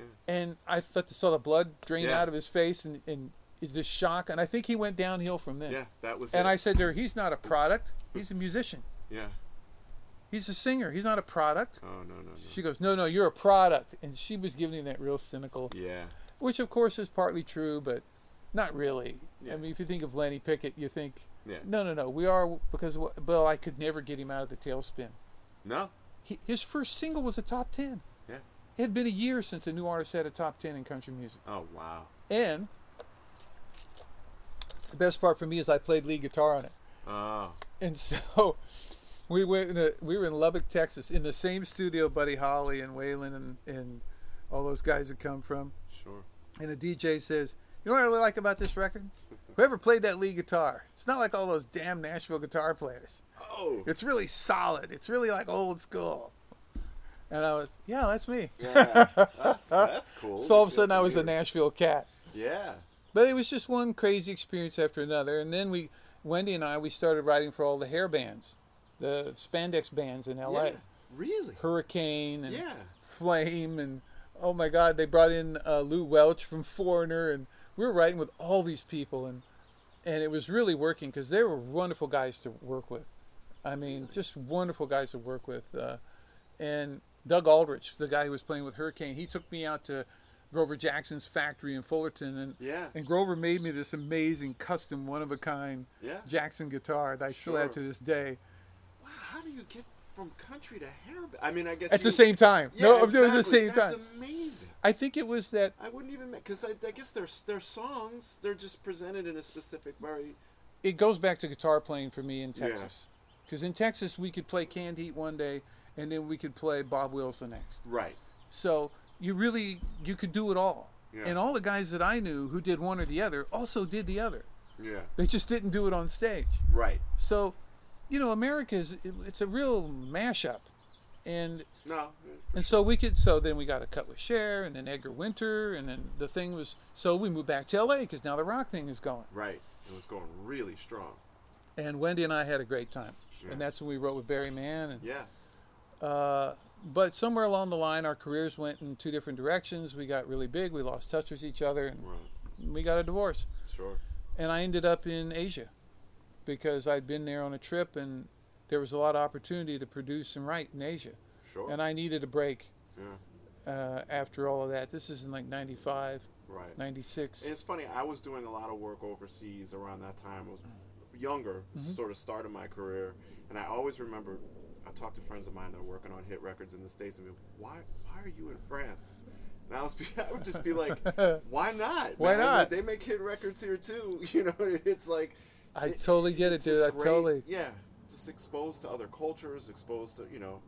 Yeah. And I thought to saw the blood drain Yeah. out of his face, and and this shock, and I think he went downhill from there. Yeah. That was. And it. I said to her, "He's not a product. He's a musician. Yeah. He's a singer. He's not a product." Oh no no no. She goes, "No, no, you're a product," and she was giving him that real cynical, Yeah. which of course is partly true, but not really. Yeah. I mean, if you think of Lenny Pickett, you think, Yeah. no, no, no, we are because well, I could never get him out of the tailspin. No. He, his first single was a top ten. It had been a year since a new artist had a top ten in country music, Oh wow. and the best part for me is I played lead guitar on it. Oh. And so we went in a, we were in Lubbock, Texas, in the same studio Buddy Holly and Waylon and, and all those guys had come from. Sure. And the DJ says, You know what I really like about this record? Whoever played that lead guitar, it's not like all those damn Nashville guitar players. Oh. It's really solid. It's really like old school. And I was, Yeah, that's me. Yeah. That's that's cool. So all of a sudden I was a. Nashville cat. Yeah. But it was just one crazy experience after another. And then we, Wendy and I, we started writing for all the hair bands, the spandex bands in LA. Yeah. Really. Hurricane and Yeah. Flame and oh my God, they brought in uh, Lou Welch from Foreigner and we were writing with all these people and and it was really working because they were wonderful guys to work with. I mean, just wonderful guys to work with. Uh, and Doug Aldrich, the guy who was playing with Hurricane, he took me out to Grover Jackson's factory in Fullerton and Yeah. and Grover made me this amazing custom one of a kind Yeah. Jackson guitar that I still have to this day. Wow. How do you get from country to hair? I mean, I guess At you, the same time. Yeah, no, I'm doing the same That's time. amazing. I think it was that I wouldn't even because I, I guess their their songs they're just presented in a specific way. it goes back to guitar playing for me in Texas. Because in Texas, we could play Canned Heat one day, and then we could play Bob Wills the next. right. So you really you could do it all. Yeah. And all the guys that I knew who did one or the other also did the other. Yeah. They just didn't do it on stage. Right. So, you know, America is it- it's a real mashup, and No. and so we could so then we got a cut with Cher and then Edgar Winter and then the thing was so we moved back to L.A. because now the rock thing is going. Right. It was going really strong. And Wendy and I had a great time, Yeah. and that's when we wrote with Barry Mann and. Yeah. Uh, but somewhere along the line, our careers went in two different directions. We got really big. We lost touch with each other, and Right. we got a divorce. Sure. And I ended up in Asia because I'd been there on a trip, and there was a lot of opportunity to produce and write in Asia. Sure. And I needed a break yeah. uh, after all of that. This is in like 95, Right. 96. It's funny. I was doing a lot of work overseas around that time. I was younger, sort of start of my career, and I always remember. I talked to friends of mine that were working on hit records in the states, and be, why why are you in France? And I was I would just be like, why not? Why man? not? They make hit records here too. You know, it's like I totally get it, dude. I great. totally. Yeah, just exposed to other cultures, exposed to you know,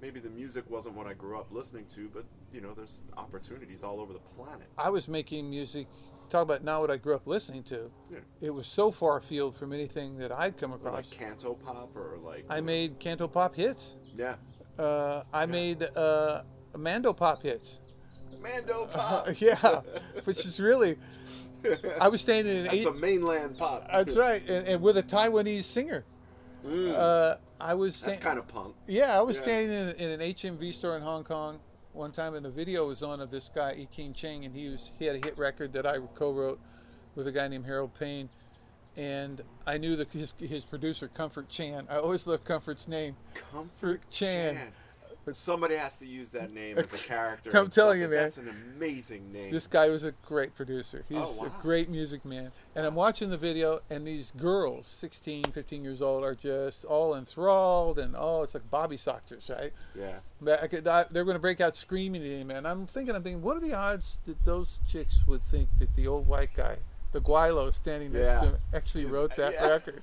maybe the music wasn't what I grew up listening to, but you know, there's opportunities all over the planet. I was making music. Talk about not what I grew up listening to. Yeah. It was so far afield from anything that I'd come across. like canto pop or like I made canto pop hits. yeah, Uh, I made uh, Mando pop hits. Mando pop. yeah, which is really. I was standing in an That's eight. a mainland pop. That's right, and, and with a Taiwanese singer. Mm, Uh, I was. that's kind of punk. Yeah, I was Yeah. standing in, in an HMV store in Hong Kong one time, and the video was on of this guy E. King Cheng, and he was he had a hit record that I co-wrote with a guy named Harold Payne, and I knew that his his producer Comfort Chan. I always love Comfort's name. Comfort Chan. But somebody has to use that name as a character. I'm telling you, man. That's an amazing name. This guy was a great producer. He's Oh, a great music man. And I'm watching the video, and these girls, 16, 15 years old, are just all enthralled, and oh, it's like Bobby Soxers, right? yeah. Could, I, they're going to break out screaming at him, and I'm thinking, I'm thinking, what are the odds that those chicks would think that the old white guy, the gweilo standing next Yeah. to him, actually Is- wrote that yeah. record?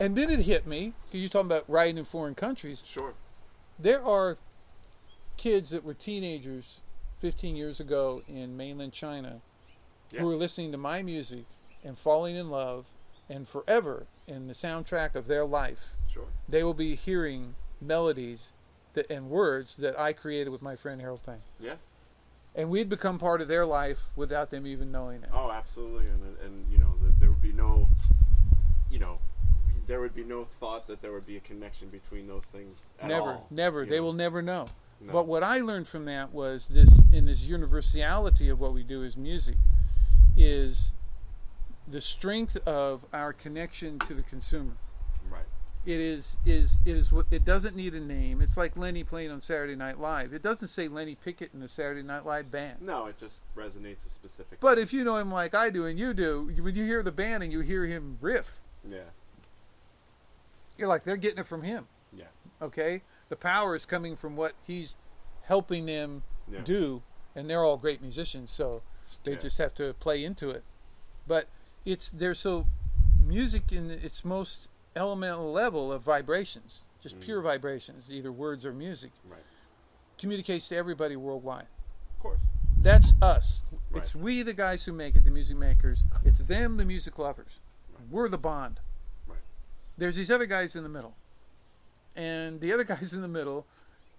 and then it hit me because you're talking about writing in foreign countries. Sure. There are kids that were teenagers 15 years ago in mainland China Yeah. who are listening to my music and falling in love, and forever in the soundtrack of their life Sure. they will be hearing melodies that, and words that I created with my friend Harold Payne. Yeah. And we'd become part of their life without them even knowing it. Oh, absolutely, and and you know there would be no, you know, there would be no thought that there would be a connection between those things. At never, all, never. They know? will never know. No. But what I learned from that was this in this universality of what we do as music is the strength of our connection to the consumer. Right. it is is it is what it doesn't need a name. It's like Lenny playing on Saturday Night Live. It doesn't say Lenny Pickett in the Saturday Night Live band. No, it just resonates a specific. But if you know him like I do and you do, when you hear the band and you hear him riff, yeah. You're like they're getting it from him. Yeah. Okay, the power is coming from what he's helping them Yeah. do, and they're all great musicians, so they Yeah. just have to play into it. But it's they're so music in its most elemental level of vibrations, just Mm. pure vibrations, either words or music, Right. communicates to everybody worldwide. Of course. That's us. Right. It's we, the guys who make it, the music makers. It's them, the music lovers. We're the bond. There's these other guys in the middle, and the other guys in the middle,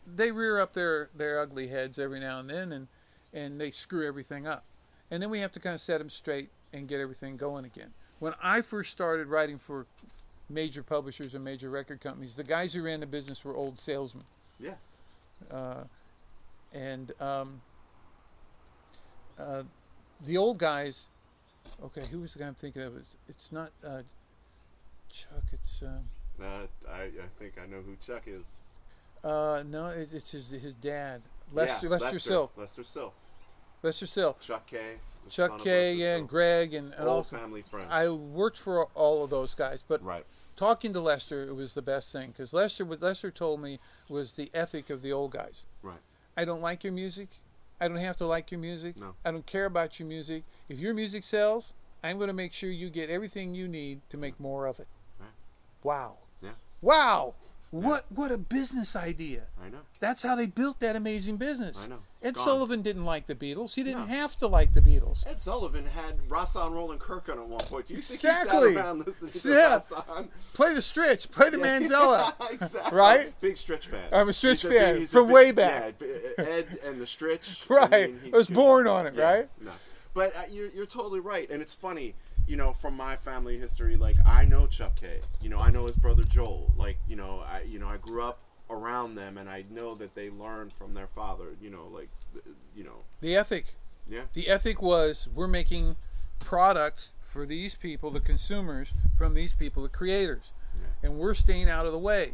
they rear up their their ugly heads every now and then, and and they screw everything up, and then we have to kind of set them straight and get everything going again. When I first started writing for major publishers and major record companies, the guys who ran the business were old salesmen. Yeah. Uh, and um, uh, the old guys. Okay, who was the guy I'm thinking of? It's, it's not uh, Chuck. It's um, Uh, I, I think I know who Chuck is. uh, no, it, it's his his dad, Lester yeah, Lester, Sill. Lester Sill. Lester Sill. Chuck Kaye. Chuck Kaye. Yeah, and Greg, and, and also family friends. I worked for all of those guys, but right. talking to Lester, it was the best thing because Lester, what Lester told me was the ethic of the old guys. Right. I don't like your music. I don't have to like your music. No. I don't care about your music. If your music sells, I'm going to make sure you get everything you need to make more of it. Wow. Yeah. Wow. What what a business idea. I know. That's how they built that amazing business. I know. Ed gone. Sullivan didn't like the Beatles. He didn't No. have to like the Beatles. Ed Sullivan had Rahsaan Roland Kirk on at one point. Do you think Exactly. he sat around listening to Yeah. Play the Stritch. Play the Manzello. exactly. Right? Big Stritch fan. I'm a Stritch He's fan from big- way back. Yeah, Ed and the Stritch. Right. I, mean, he- I was born on it, yeah, right? No. But uh, you're, you're totally right. And it's funny, you know, from my family history, like, I know Chuck Kaye. You know, I know his brother Joel. Like, you know, I, you know, I grew up around them and I know that they learned from their father, you know, like, you know, The ethic. yeah. The ethic was we're making products for these people, the consumers, from these people, the creators. Yeah. And we're staying out of the way.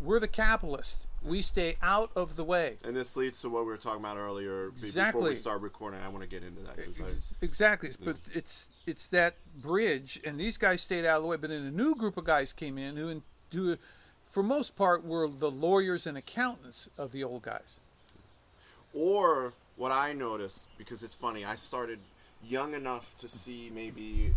We're the capitalists. We stay out of the way. And this leads to what we were talking about earlier. be- Before we start recording, I want to get into that. I- Ex- Exactly, but it's it's that bridge, and these guys stayed out of the way. But then a new group of guys came in who, who, for most part, were the lawyers and accountants of the old guys. Or what I noticed, because it's funny, I started young enough to see maybe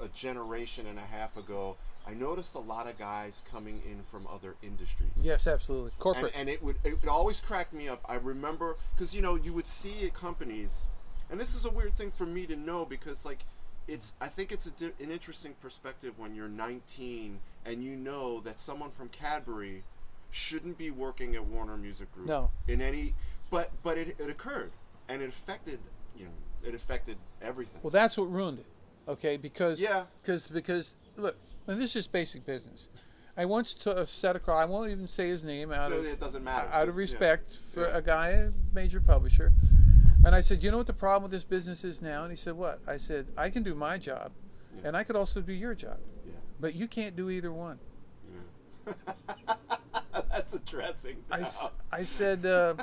a, a generation and a half ago. I noticed a lot of guys coming in from other industries. Yes, absolutely. and, Corporate. and it would it would always crack me up. I remember because you know you would see at companies, and this is a weird thing for me to know because like it's I think it's a di- an interesting perspective when you're 19 and you know that someone from Cadbury shouldn't be working at Warner Music Group. No. In any, but but it, it occurred and it affected you know it affected everything. well, that's what ruined it. Okay, because Yeah. because because look, and this is basic business. I once t- uh, set across. I won't even say his name out of it doesn't matter. out of Just, yeah. respect for Yeah. a guy, a major publisher. And I said, you know what the problem with this business is now? And he said, what? I said, I can do my job, Yeah. and I could also do your job, Yeah. but you can't do either one. That's addressing. I, s- I said, uh,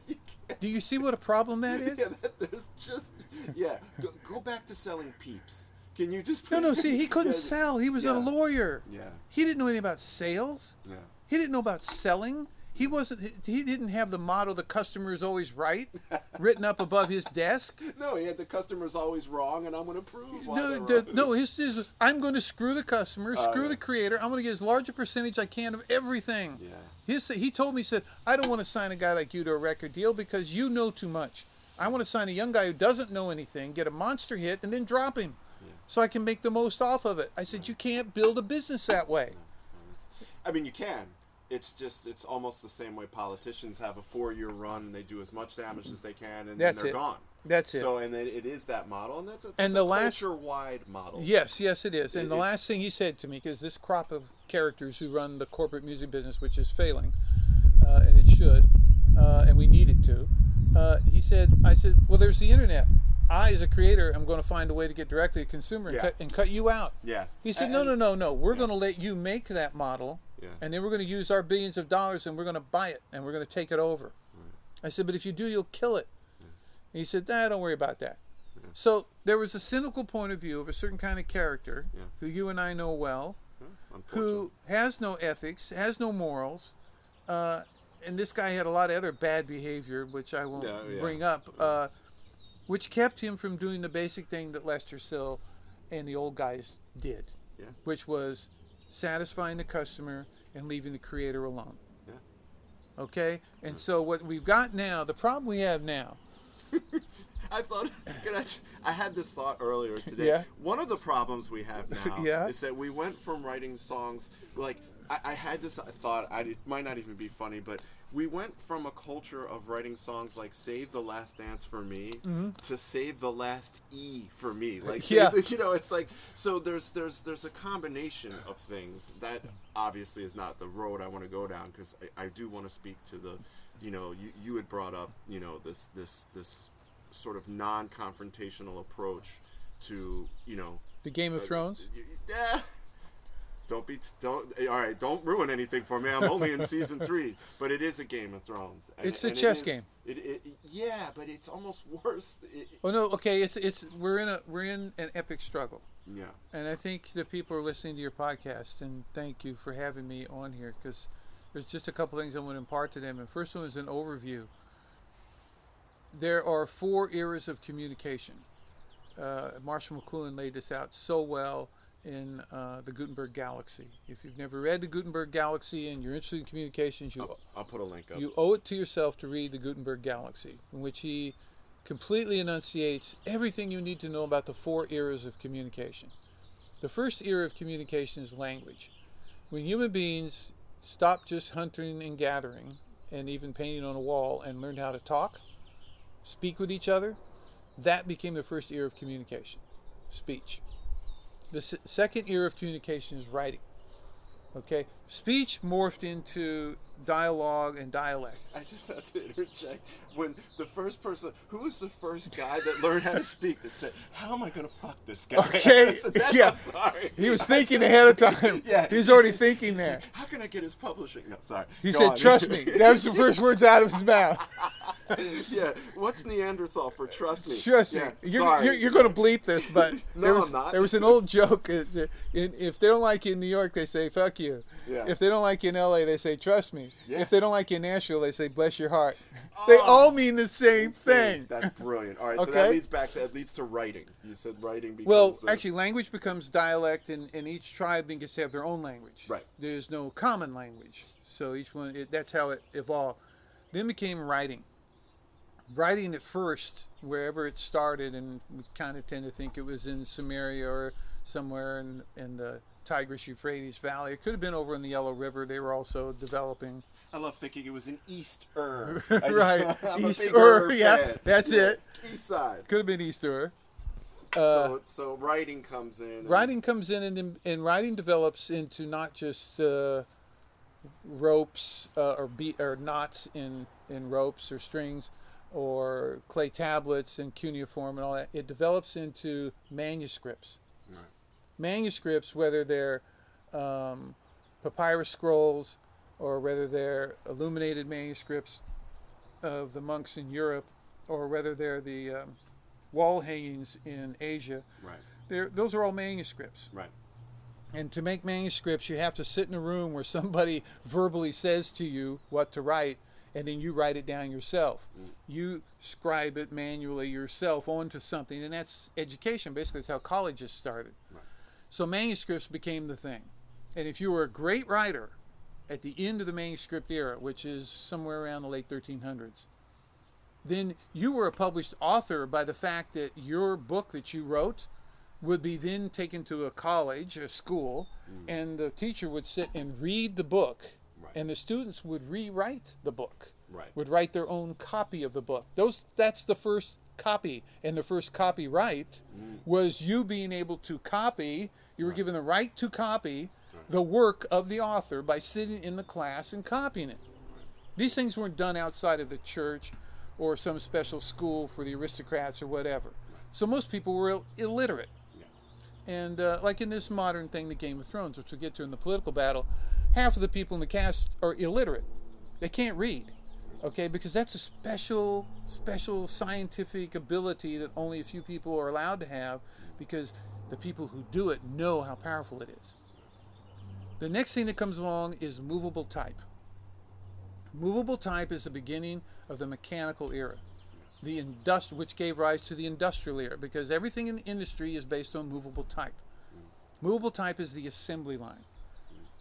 do you see what a problem that is? Yeah, that, there's just yeah. Go, go back to selling peeps. Can you just No, no. See, he couldn't Yeah, sell. He was a lawyer. Yeah, He didn't know anything about sales. yeah. He didn't know about selling. He wasn't. he- didn't have the motto "the customer is always right" written up above his desk. No, he had the customer's always wrong, and I'm going to prove why No, the, wrong. no, his, his, I'm going to screw the customer, Oh, screw yeah. the creator. I'm going to get as large a percentage I can of everything. Yeah. His, he told me, he said, I don't want to sign a guy like you to a record deal because you know too much. I want to sign a young guy who doesn't know anything, get a monster hit, and then drop him so I can make the most off of it. I said, You can't build a business that way. I mean, you can. It's just it's almost the same way politicians have a four-year run and they do as much damage as they can, and That's then they're it. gone. That's it. So, and then it is that model, and that's a, that's And a the last- culture-wide model. Yes, yes, it is. And the last thing he said to me, because this crop of characters who run the corporate music business, which is failing, uh, and it should, uh, and we need it to, uh, he said, I said, well, there's the internet. I, as a creator, am going to find a way to get directly to consumer and, Yeah. cut, and cut you out. Yeah. He said, And- no, no, no, no. We're going to let you make that model, Yeah. and then we're going to use our billions of dollars and we're going to buy it and we're going to take it over. I said, but if you do, you'll kill it. He said, nah, don't worry about that. So there was a cynical point of view of a certain kind of character Yeah. who you and I know well, who has no ethics, has no morals, uh, and this guy had a lot of other bad behavior, which I won't Yeah, yeah. bring up, uh, which kept him from doing the basic thing that Lester Sill and the old guys did, Yeah. which was satisfying the customer and leaving the creator alone. Yeah. Okay, and mm. so what we've got now, the problem we have now, I thought can I, I had this thought earlier today. Yeah. One of the problems we have now Yeah. is that we went from writing songs like I, I had this thought. I, it might not even be funny, but we went from a culture of writing songs like "Save the Last Dance for Me" to "Save the Last E for Me." Like, Yeah. the- you know, it's like so. There's there's there's a combination of things that obviously is not the road I want to go down because I, I do want to speak to the, you know, you you had brought up you know this this this sort of non-confrontational approach to you know the Game of uh, Thrones. Yeah. Don't be t- don't all right. Don't ruin anything for me. I'm only in season three, but it is a Game of Thrones. and- It's a chess is- game. It, it, yeah, but it's almost worse. It, Oh no, okay, it's it's we're in a we're in an epic struggle. yeah, And I think the people are listening to your podcast, and thank you for having me on here because there's just a couple things I want to impart to them. And first one is an overview. There are four eras of communication. Uh, Marshall McLuhan laid this out so well in uh, the Gutenberg Galaxy. If you've never read the Gutenberg Galaxy and you're interested in communications, you I'll, I'll put a link up. you owe it to yourself to read the Gutenberg Galaxy, in which he completely enunciates everything you need to know about the four eras of communication. The first era of communication is language. When human beings stopped just hunting and gathering and even painting on a wall and learned how to talk, speak with each other, that became the first era of communication speech. The second era of communication is writing. Okay, speech morphed into dialogue and dialect. I just have to interject. When the first person, who was the first guy that learned how to speak that said, "How am I going to fuck this guy?" Okay, said, yeah. I'm sorry. He was thinking ahead of time. Yeah, He's he already thinking he said, there. How can I get his publishing? No, sorry. He Go said, on. "Trust me." That was the first words out of his mouth. yeah. What's Neanderthal for trust me? Trust me. Yeah, You're, sorry. you're, you're going to bleep this, but No, there was, I'm not. There was an old joke. in, if they don't like you in New York, they say "fuck you." Yeah. If they don't like you in L.A., they say "trust me." Yeah. If they don't like you in Nashville, they say "bless your heart." Oh. They Oh. All mean the same thing. That's brilliant. All right, so that leads back. to, That leads to writing. You said writing becomes. Well, the, actually, language becomes dialect, and, and each tribe then gets to have their own language. Right. There's no common language, so each one. It, that's how it evolved. Then became writing. Writing at first, wherever it started, and we kind of tend to think it was in Sumeria or somewhere in in the Tigris Euphrates Valley. It could have been over in the Yellow River. They were also developing. I love thinking it was an East Ur. Right. I'm East big Ur, Ur yeah, that's Yeah, it. East Side. Could have been Easter. Uh, so so writing comes in. writing comes in and, and writing develops into not just uh, ropes uh, or be, or knots in in ropes or strings or clay tablets and cuneiform and all that it develops into manuscripts Right. manuscripts whether they're um, papyrus scrolls or whether they're illuminated manuscripts of the monks in Europe or whether they're the um, wall hangings in Asia Right. they're, those are all manuscripts Right. and to make manuscripts, you have to sit in a room where somebody verbally says to you what to write, and then you write it down yourself. You scribe it manually yourself onto something, and that's education. Basically, that's how colleges started. Right. So manuscripts became the thing. And if you were a great writer at the end of the manuscript era, which is somewhere around the late 1300s, then you were a published author by the fact that your book that you wrote would be then taken to a college, a school, mm. and the teacher would sit and read the book, Right. and the students would rewrite the book, Right. would write their own copy of the book. Those that's the first copy, and the first copyright mm. was you being able to copy. You were given the right to copy the work of the author by sitting in the class and copying it. These things weren't done outside of the church or some special school for the aristocrats or whatever. So most people were Ill- illiterate. And uh, like in this modern thing, the Game of Thrones, which we'll get to in the political battle, half of the people in the cast are illiterate. They can't read, okay? Because that's a special, special scientific ability that only a few people are allowed to have because the people who do it know how powerful it is. The next thing that comes along is movable type. Movable type is the beginning of the mechanical era, the industri- which gave rise to the industrial era, because everything in the industry is based on movable type. Movable type is the assembly line.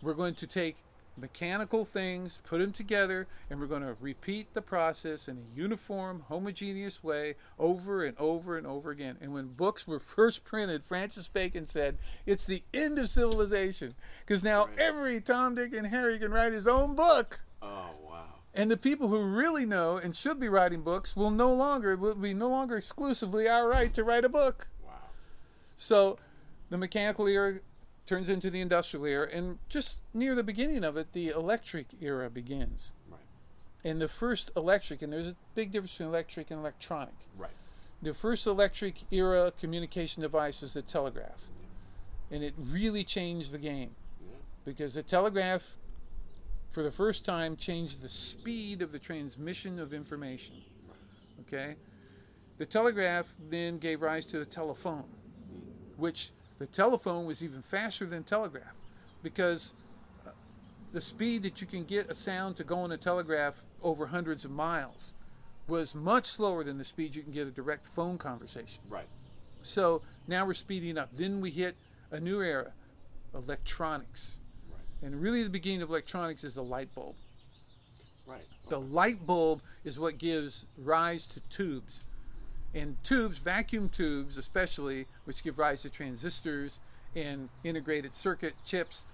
We're going to take mechanical things, put them together, and we're going to repeat the process in a uniform, homogeneous way over and over and over again. And when books were first printed, Francis Bacon said, it's the end of civilization. Because now Right. every Tom, Dick, and Harry can write his own book. Oh wow. And the people who really know and should be writing books will no longer, it will be no longer exclusively our right to write a book. Wow. So the mechanical era turns into the industrial era, and just near the beginning of it, the electric era begins. Right. And the first electric, and there's a big difference between electric and electronic. Right. The first electric era communication device was the telegraph. And it really changed the game Yeah. because the telegraph, for the first time, changed the speed of the transmission of information. Okay? The telegraph then gave rise to the telephone, which the telephone was even faster than telegraph because uh, the speed that you can get a sound to go on a telegraph over hundreds of miles was much slower than the speed you can get a direct phone conversation. Right. So now we're speeding up. Then we hit a new era, electronics. Right. And really, the beginning of electronics is the light bulb. Right. The light bulb is what gives rise to tubes. And tubes, vacuum tubes especially, which give rise to transistors and integrated circuit chips,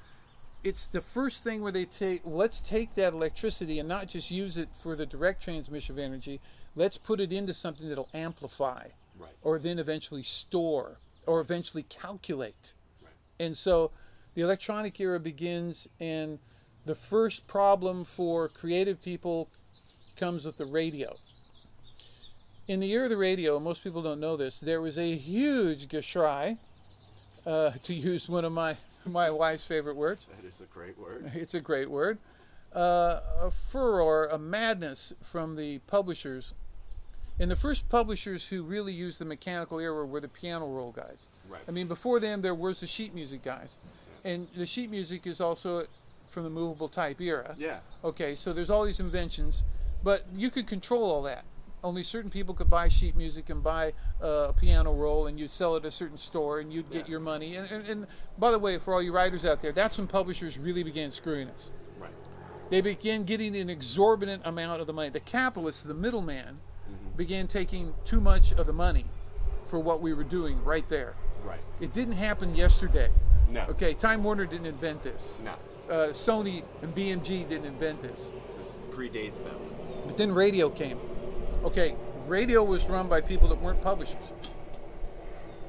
it's the first thing where they take, let's take that electricity and not just use it for the direct transmission of energy, let's put it into something that'll amplify Right. or then eventually store or eventually calculate. Right. And so the electronic era begins, and the first problem for creative people comes with the radio. In the era of the radio, most people don't know this, there was a huge geschrei, uh, to use one of my, my wife's favorite words. That is a great word. It's a great word. Uh, a furor, a madness from the publishers. And the first publishers who really used the mechanical era were the piano roll guys. Right. I mean, before them, there was the sheet music guys. And the sheet music is also from the movable type era. Yeah. Okay, so there's all these inventions, but you could control all that. Only certain people could buy sheet music and buy uh, a piano roll, and you'd sell it at a certain store, and you'd get Yeah. your money. And, and, and by the way, for all you writers out there, that's when publishers really began screwing us. Right. They began getting an exorbitant amount of the money. The capitalists, the middleman, Mm-hmm. began taking too much of the money for what we were doing right there. Right. It didn't happen yesterday. No. Okay, Time Warner didn't invent this. No. Uh, Sony and BMG didn't invent this. This predates them. But then radio came. Okay, radio was run by people that weren't publishers.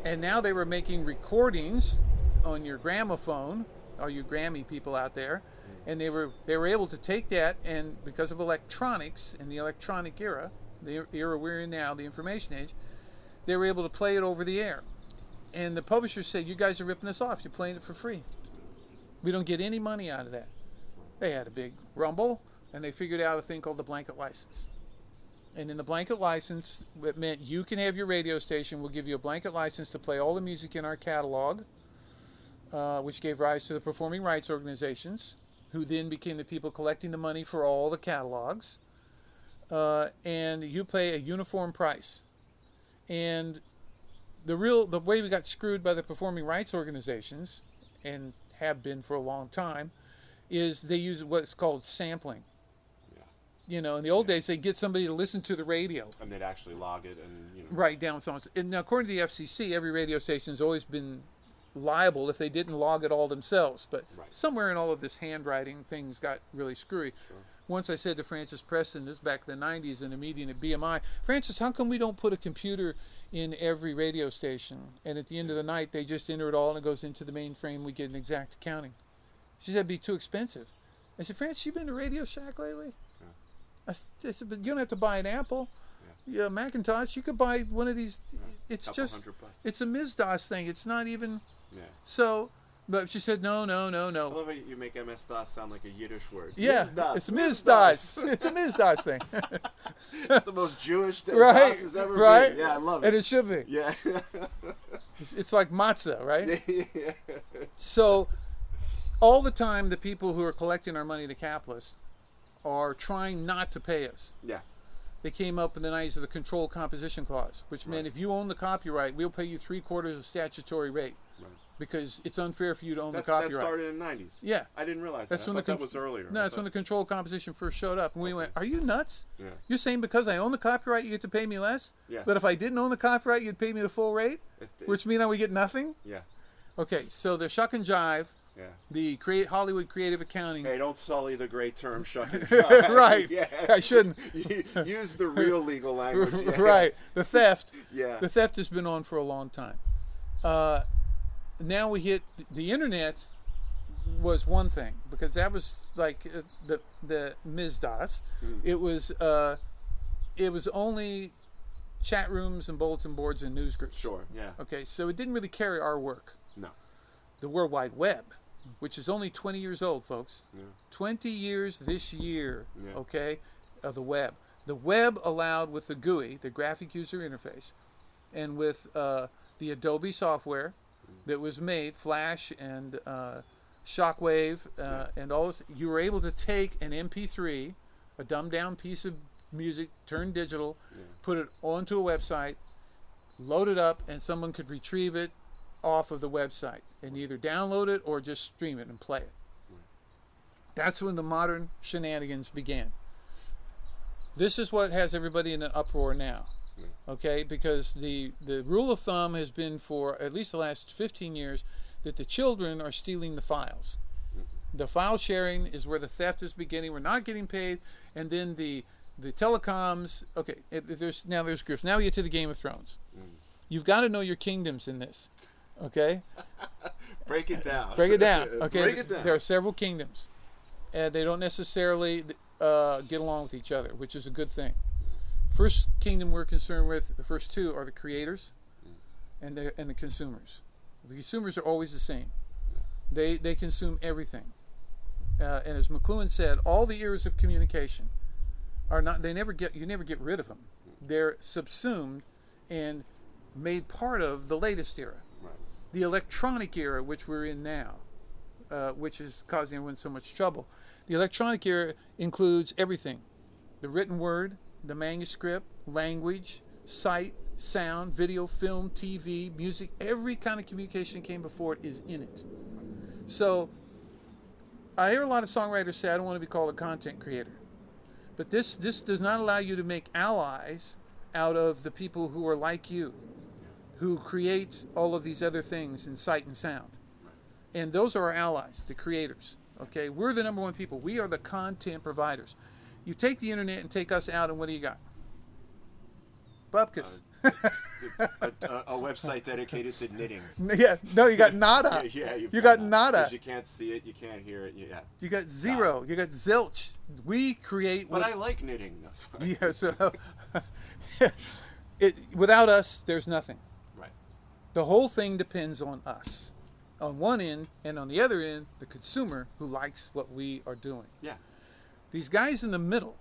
And now they were making recordings on your gramophone, all you Grammy people out there, and they were they were able to take that and because of electronics in the electronic era, the era we're in now, the information age, they were able to play it over the air. And the publishers said, "You guys are ripping us off. You're playing it for free. We don't get any money out of that." They had a big rumble, and they figured out a thing called the blanket license. And in the blanket license, it meant you can have your radio station. We'll give you a blanket license to play all the music in our catalog, uh, which gave rise to the performing rights organizations, who then became the people collecting the money for all the catalogs. Uh, and you pay a uniform price. And the real the way we got screwed by the performing rights organizations, and have been for a long time, is they use what's called sampling. Yeah. You know, in the old days, they'd get somebody to listen to the radio, And they'd actually log it and you know. write down songs. And now, according to the FCC, every radio station's always been liable if they didn't log it all themselves. But Right. somewhere in all of this handwriting, things got really screwy. Sure. Once I said to Frances Preston, this back in the 90s in a meeting at BMI, Frances, how come we don't put a computer in every radio station? And at the end of the night, they just enter it all and it goes into the mainframe. We get an exact accounting. She said, it'd be too expensive. I said, Frances, you been to Radio Shack lately? Yeah. I said, but you don't have to buy an Apple. Yeah, Macintosh. You could buy one of these. It's just it's a Ms. DOS thing. It's not even Yeah. so. But she said, no, no, no, no. I love how you make MS DOS sound like a Yiddish word. Yeah, Mizdas, it's MS-DOS. it's a Ms. DOS thing. it's the most Jewish thing right, DOS has ever right. been. Yeah, I love it. And it. should be. Yeah. It's, it's like matzah, right? yeah. So, all the time, the people who are collecting our money, the capitalists, are trying not to pay us. Yeah. They came up in the 90s with a control composition clause, which meant Right. if you own the copyright, we'll pay you three quarters of statutory rate Right. because it's unfair for you to own That's, the copyright. that started in the 90s. Yeah. I didn't realize That's that. when I the thought that was earlier. No, that's when the controlled composition first showed up, and we went, "Are you nuts? Yeah. You're saying because I own the copyright, you get to pay me less? Yeah. But if I didn't own the copyright, you'd pay me the full rate, It- it- which mean I would get nothing? Yeah. Okay, so the shuck and jive, Yeah. the create Hollywood creative accounting. Hey, don't sully the great term shuck and jive. Right. Yeah. I shouldn't. Use the real legal language. Yeah. right, the theft. Yeah. The theft has been on for a long time. Uh, now we hit the internet was one thing because that was like uh, the the Ms. DOS. Hmm. It was uh, it was only chat rooms and bulletin boards and news groups. Sure. Yeah. Okay, so it didn't really carry our work. No. The World Wide Web, which is only 20 years old, folks. Yeah. 20 years this year, Yeah. okay, of the web. The web allowed with the GUI, the graphic user interface, and with uh, the Adobe software that was made, Flash and uh, Shockwave uh, and all this, you were able to take an MP3, a dumbed down piece of music, turn digital, put it onto a website, load it up, and someone could retrieve it off of the website and either download it or just stream it and play it. That's when the modern shenanigans began. This is what has everybody in an uproar now. Okay, because the, the rule of thumb has been for at least the last 15 years that the children are stealing the files. Mm-hmm. The file sharing is where the theft is beginning. We're not getting paid, and then the the telecoms. Okay, it, there's now there's groups. Now we get to the Game of Thrones. Mm. You've got to know your kingdoms in this. Okay, Break it down. break it down. Okay, Break it down. there are several kingdoms, and they don't necessarily uh, get along with each other, which is a good thing. First kingdom we're concerned with, the first two are the creators and the and the consumers. The consumers are always the same. They they consume everything. Uh, and as McLuhan said, all the eras of communication are not. They never get. You never get rid of them. They're subsumed and made part of the latest era. The electronic era, which we're in now, uh, which is causing everyone so much trouble. The electronic era includes everything: the written word, the manuscript, language, sight, sound, video, film, TV, music. Every kind of communication that came before it is in it. So I hear a lot of songwriters say, I don't want to be called a content creator. But this, this does not allow you to make allies out of the people who are like you, who create all of these other things in sight and sound. And those are our allies, the creators. Okay, we're the number one people. We are the content providers. You take the internet and take us out, and what do you got? Bupkis. Uh, a, a, a website dedicated to knitting. yeah, no, you got nada. Yeah, yeah you've got nada. nada. 'Cause You can't see it, you can't hear it. Yeah. You got zero. You got zilch. We create. But I like knitting. No, yeah. So, it without us, there's nothing. The whole thing depends on us, on one end, and on the other end, the consumer who likes what we are doing. Yeah. These guys in the middle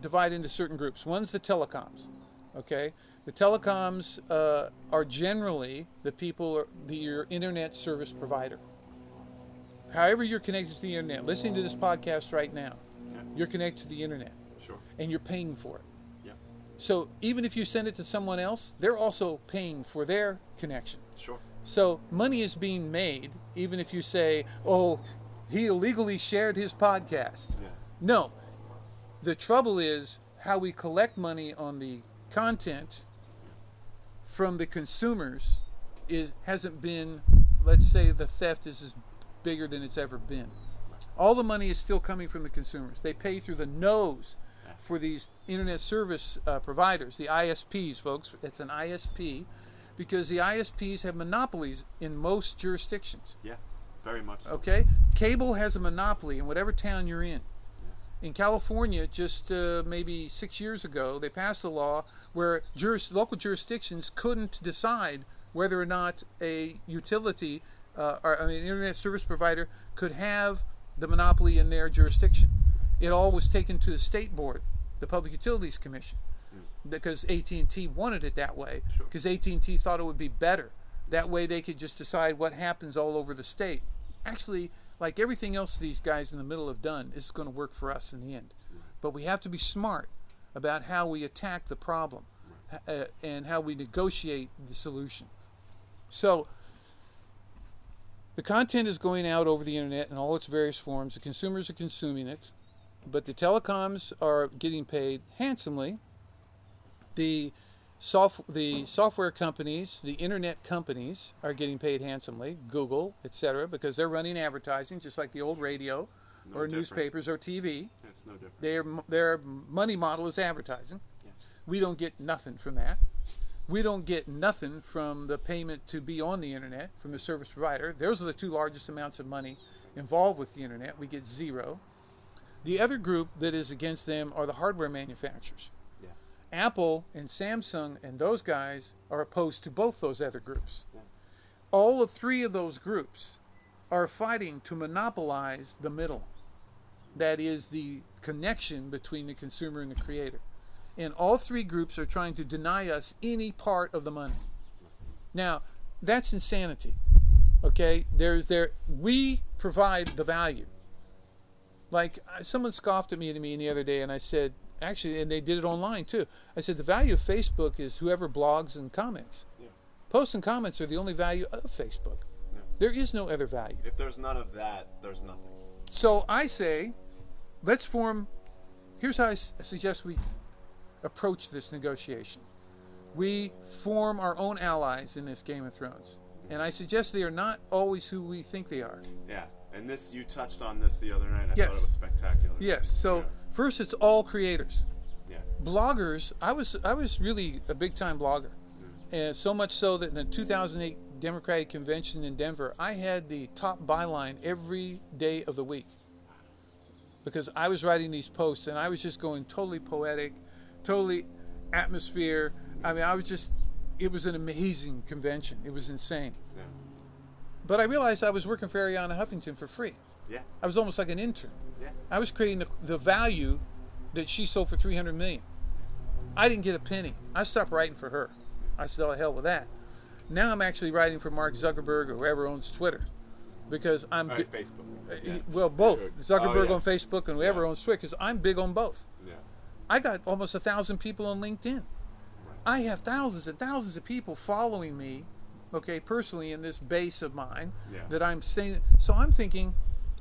divide into certain groups. One's the telecoms. Okay, the telecoms uh, are generally the people, the your internet service provider. However, you're connected to the internet, listening to this podcast right now, Yeah. you're connected to the internet, Sure. and you're paying for it. So even if you send it to someone else, they're also paying for their connection. Sure. So money is being made, even if you say, "Oh, he illegally shared his podcast." Yeah. No. The trouble is how we collect money on the content from the consumers is hasn't been let's say the theft is as bigger than it's ever been. All the money is still coming from the consumers. They pay through the nose for these internet service uh, providers, the ISPs, folks. It's an ISP because the ISPs have monopolies in most jurisdictions. Yeah. Very much. So. Okay, cable has a monopoly in whatever town you're in. In California, just uh, maybe six years ago, they passed a law where juris, local jurisdictions couldn't decide whether or not a utility uh, or I mean, an internet service provider could have the monopoly in their jurisdiction. It all was taken to the state board, the Public Utilities Commission, because AT&T wanted it that way. Sure. Because AT&T thought it would be better. That way, they could just decide what happens all over the state. Actually, like everything else these guys in the middle have done, this is going to work for us in the end. But we have to be smart about how we attack the problem uh, and how we negotiate the solution. So, the content is going out over the internet in all its various forms. The consumers are consuming it, but the telecoms are getting paid handsomely. The soft, the software companies, the internet companies are getting paid handsomely, Google, etc., because they're running advertising just like the old radio No or different. newspapers or TV. It's no different. Their their money model is advertising. Yeah. We don't get nothing from that. We don't get nothing from the payment to be on the internet from the service provider. Those are the two largest amounts of money involved with the internet. We get zero. The other group that is against them are the hardware manufacturers. Yeah. Apple and Samsung and those guys are opposed to both those other groups. Yeah. All of three of those groups are fighting to monopolize the middle. That is the connection between the consumer and the creator. And all three groups are trying to deny us any part of the money. Now, that's insanity. Okay? There's there we provide the value. Like uh, someone scoffed at me to me the other day, and I said, actually, and they did it online too. I said the value of Facebook is whoever blogs and comments. Yeah. Posts and comments are the only value of Facebook. Yeah. There is no other value. If there's none of that, there's nothing. So I say, let's form. Here's how I s- suggest we approach this negotiation. We form our own allies in this Game of Thrones, and I suggest they are not always who we think they are. Yeah. And this, you touched on this the other night. I Yes. thought it was spectacular. Yes. So Yeah. first, it's all creators. Yeah. bloggers i was i was really a big time blogger and so much so that in the 2008 democratic convention in denver i had the top byline every day of the week because I was writing these posts and I was just going totally poetic, totally atmosphere. I mean, I was just, it was an amazing convention. It was insane. Yeah. But I realized I was working for Arianna Huffington for free. Yeah. I was almost like an intern. Yeah. I was creating the, the value that she sold for 300 million. I didn't get a penny. I stopped writing for her. I said, "Oh hell with that." Now I'm actually writing for Mark Zuckerberg or whoever owns Twitter, because I'm bi- right, Facebook. uh, Yeah. well both Zuckerberg Oh, yeah. on Facebook and whoever Yeah. owns Twitter. Because I'm big on both. Yeah. I got almost a thousand people on LinkedIn. I have thousands and thousands of people following me, okay, personally in this base of mine Yeah. that I'm saying. So I'm thinking,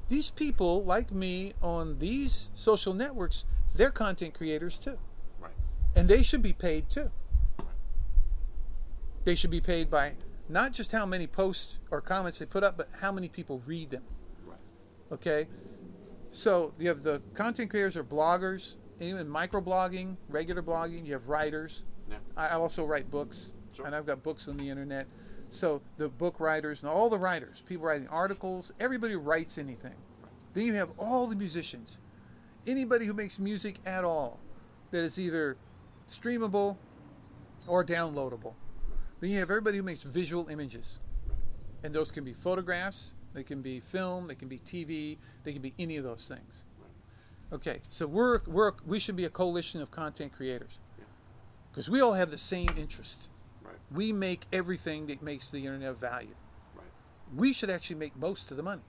these people like me on these social networks, they're content creators too, Right. and they should be paid too. They should be paid by not just how many posts or comments they put up, but how many people read them. Right. Okay, so you have the content creators or bloggers, even microblogging, regular blogging. You have writers. Yeah. I I also write books, Sure. and I've got books on the internet. So the book writers and all the writers, people writing articles, everybody writes anything. Then you have all the musicians, anybody who makes music at all, that is either streamable or downloadable. Then you have everybody who makes visual images, and those can be photographs, they can be film, they can be TV, they can be any of those things. Okay, so we're, we're we should be a coalition of content creators because we all have the same interest. We make everything that makes the internet of value. Right. We should actually make most of the money.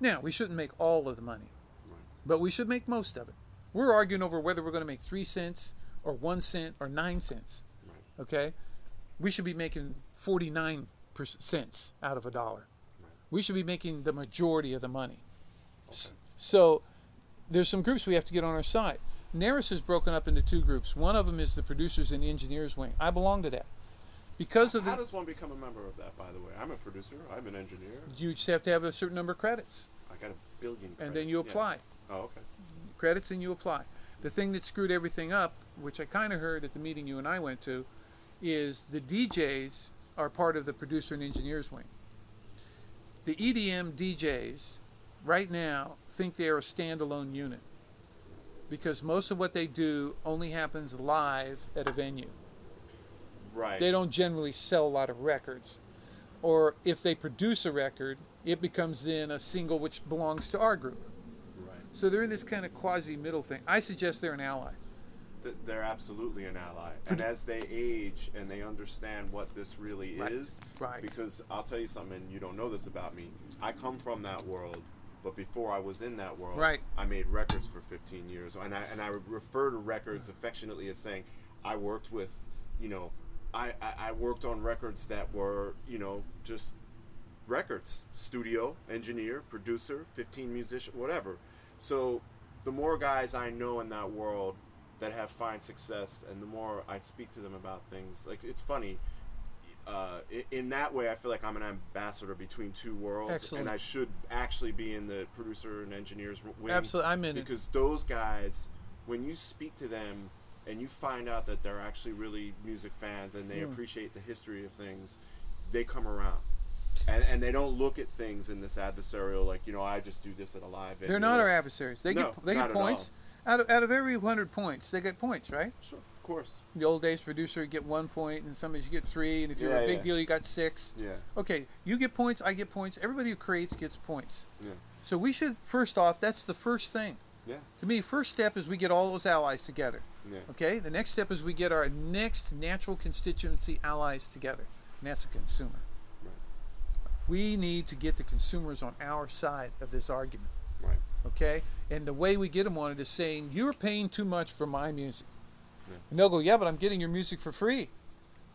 Now, we shouldn't make all of the money, Right. but we should make most of it. We're arguing over whether we're going to make three cents or one cent or nine cents. Right. Okay, we should be making forty-nine per- cents out of a dollar. We should be making the majority of the money. Okay. So there's some groups we have to get on our side. NARAS is broken up into two groups. One of them is the producers and engineers wing. I belong to that. Because of How the, does one become a member of that? By the way, I'm a producer. I'm an engineer. you just have to have a certain number of credits, I got a billion. Credits. and then you yeah. apply. Oh, okay. Credits and you apply. The thing that screwed everything up, which I kind of heard at the meeting you and I went to, is the DJs are part of the producer and engineers wing. The EDM DJs right now think they are a standalone unit because most of what they do only happens live at a venue. Right. They don't generally sell a lot of records. Or if they produce a record, it becomes then a single which belongs to our group. Right. So they're in this kind of quasi middle thing. I suggest they're an ally. Th- They're absolutely an ally, and as they age and they understand what this really Right. is, Right. because I'll tell you something, and you don't know this about me. I come from that world, but before I was in that world, Right. I made records for 15 years, and I and I refer to records affectionately as saying I worked with, you know, I, I, I worked on records that were, you know, just records, studio, engineer, producer, 15 musician, whatever. So the more guys I know in that world that have find success and the more I speak to them about things, like it's funny. Uh, in that way, I feel like I'm an ambassador between two worlds, Excellent. and I should actually be in the producer and engineers wing. Absolutely, I'm in it. because those guys, when you speak to them and you find out that they're actually really music fans and they Hmm. appreciate the history of things, they come around. And, and they don't look at things in this adversarial like you know I just do this at a live. They're not our adversaries. They No, get they get points. Out of out of every hundred points, they get points, right? Sure, of course. The old days producer you get one point, and sometimes you get three, and if you're Yeah, a big yeah. deal, you got six. Yeah, Okay, you get points, I get points. Everybody who creates gets points. yeah, So we should first off, that's the first thing. yeah, To me, first step is we get all those allies together. Yeah. Okay, the next step is we get our next natural constituency allies together, and that's the consumer. Right. We need to get the consumers on our side of this argument. Right. Okay, and the way we get them on it is saying you're paying too much for my music, Yeah. and they'll go, yeah, but I'm getting your music for free.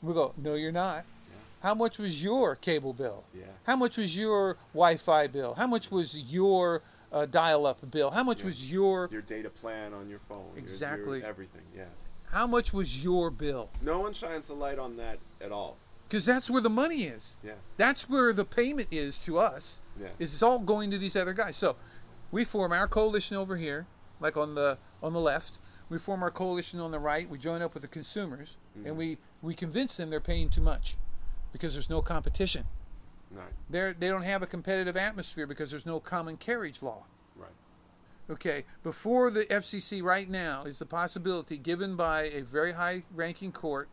We go, no, you're not. Yeah. How much was your cable bill? Yeah. How much was your Wi-Fi bill? How much was your uh, dial-up bill? How much Yeah. was your Your data plan on your phone. your- your Exactly. everything. Yeah. How much was your bill? No one shines the light on that at all. Because that's where the money is. Yeah. That's where the payment is to us. Yeah. Is it's all going to these other guys. So we form our coalition over here, like on the on the left. We form our coalition on the right. We join up with the consumers, and we we convince them they're paying too much because there's no competition. Right. They're they don't have a competitive atmosphere because there's no common carriage law. Right. Okay, before the FCC right now is the possibility given by a very high ranking court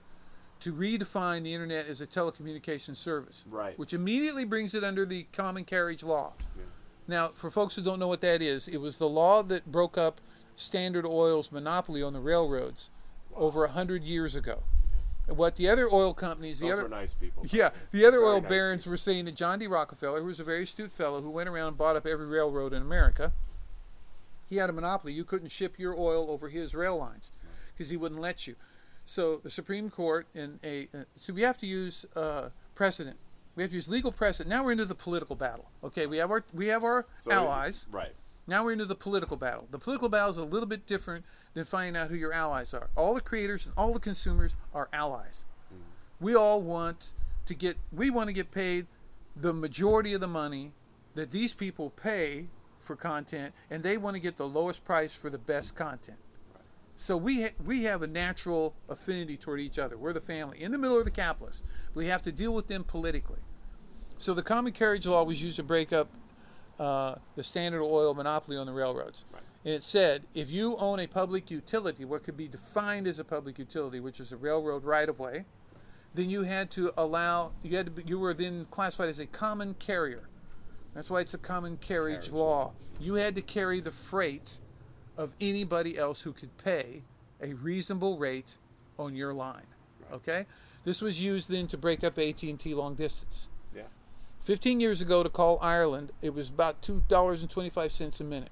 to redefine the internet as a telecommunications service. Right. Which immediately brings it under the common carriage law. Yeah. Now, for folks who don't know what that is, it was the law that broke up Standard Oil's monopoly on the railroads over a hundred years ago. What the other oil companies, the Those other nice people. yeah, the other Very oil nice barons people. were saying that John D. Rockefeller, who was a very astute fellow who went around and bought up every railroad in America, he had a monopoly. You couldn't ship your oil over his rail lines because he wouldn't let you. So the Supreme Court and a uh, so we have to use uh, precedent. We have to use legal precedent. Now we're into the political battle. Okay, we have our we have our So- allies. Right. Now we're into the political battle. The political battle is a little bit different than finding out who your allies are. All the creators and all the consumers are allies. We all want to get we want to get paid the majority of the money that these people pay for content and they want to get the lowest price for the best content. So we ha- we have a natural affinity toward each other. We're the family in the middle of the capitalists. We have to deal with them politically. So the common carriage law was used to break up uh, the Standard Oil monopoly on the railroads. Right. And it said if you own a public utility, what could be defined as a public utility, which is a railroad right of way, then you had to allow you had to be, you were then classified as a common carrier. That's why it's a common carriage, Carriage law. You had to carry the freight of anybody else who could pay a reasonable rate on your line. Okay? This was used then to break up AT&T long distance. Yeah. 15 years ago to call Ireland, it was about $2.25 a minute.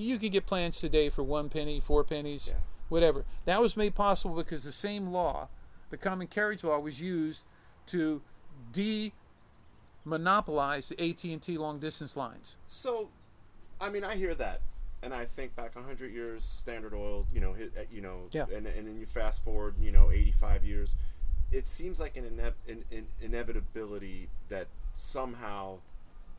You could get plans today for one penny, four pennies, Yeah. whatever. That was made possible because the same law, the common carriage law, was used to de-monopolize the AT&T long distance lines. So, I mean, I hear that, and I think back hundred years, Standard Oil, you know, hit, you know, Yeah. and and then you fast forward, you know, eighty-five years. It seems like an, ine- an, an inevitability that somehow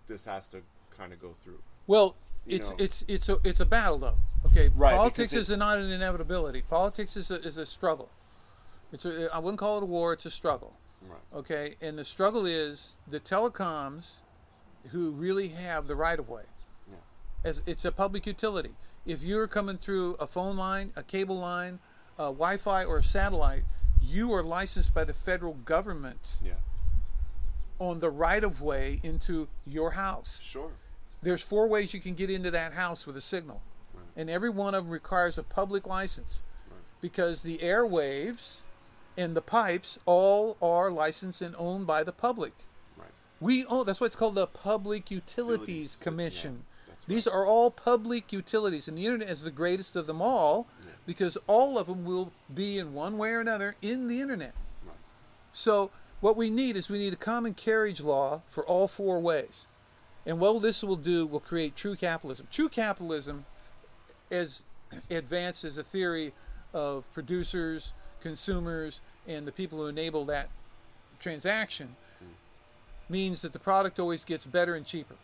this has to kind of go through. Well, it's know. it's it's a it's a battle though. Okay, Right, politics it- is not an inevitability. Politics is a, is a struggle. It's a I wouldn't call it a war. It's a struggle. Right. Okay, and the struggle is the telecoms, who really have the right of way. Yeah. As it's a public utility. If you're coming through a phone line, a cable line, a Wi-Fi, or a satellite, you are licensed by the federal government Yeah. on the right of way into your house Sure. There's four ways you can get into that house with a signal Right. and every one of them requires a public license Right. because the airwaves and the pipes all are licensed and owned by the public Right. we own that's why it's called the public utilities Utilities, yeah, commission that's these are all public utilities and the internet is the greatest of them all because all of them will be in one way or another in the internet Right. so what we need is we need a common carriage law for all four ways. And what this will do will create true capitalism. True capitalism as advanced as a theory of producers, consumers, and the people who enable that transaction means that the product always gets better and cheaper,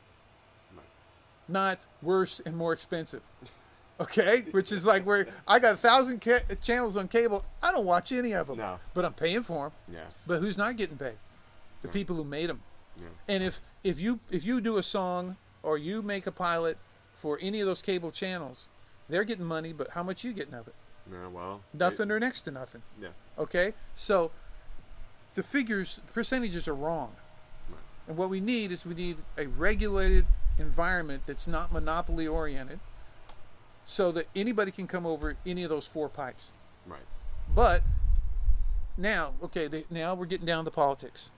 not worse and more expensive. Okay, which is like where I got a thousand ca- channels on cable. I don't watch any of them, No. but I'm paying for them. Yeah. But who's not getting paid? The people who made them. Yeah. And if if you if you do a song or you make a pilot for any of those cable channels, they're getting money, but how much you getting of it? Yeah. Well. Nothing or next to nothing. Yeah. Okay? So the figures percentages are wrong. Right. And what we need is we need a regulated environment that's not monopoly oriented so that anybody can come over any of those four pipes. Right. But now, okay, they, now we're getting down to politics.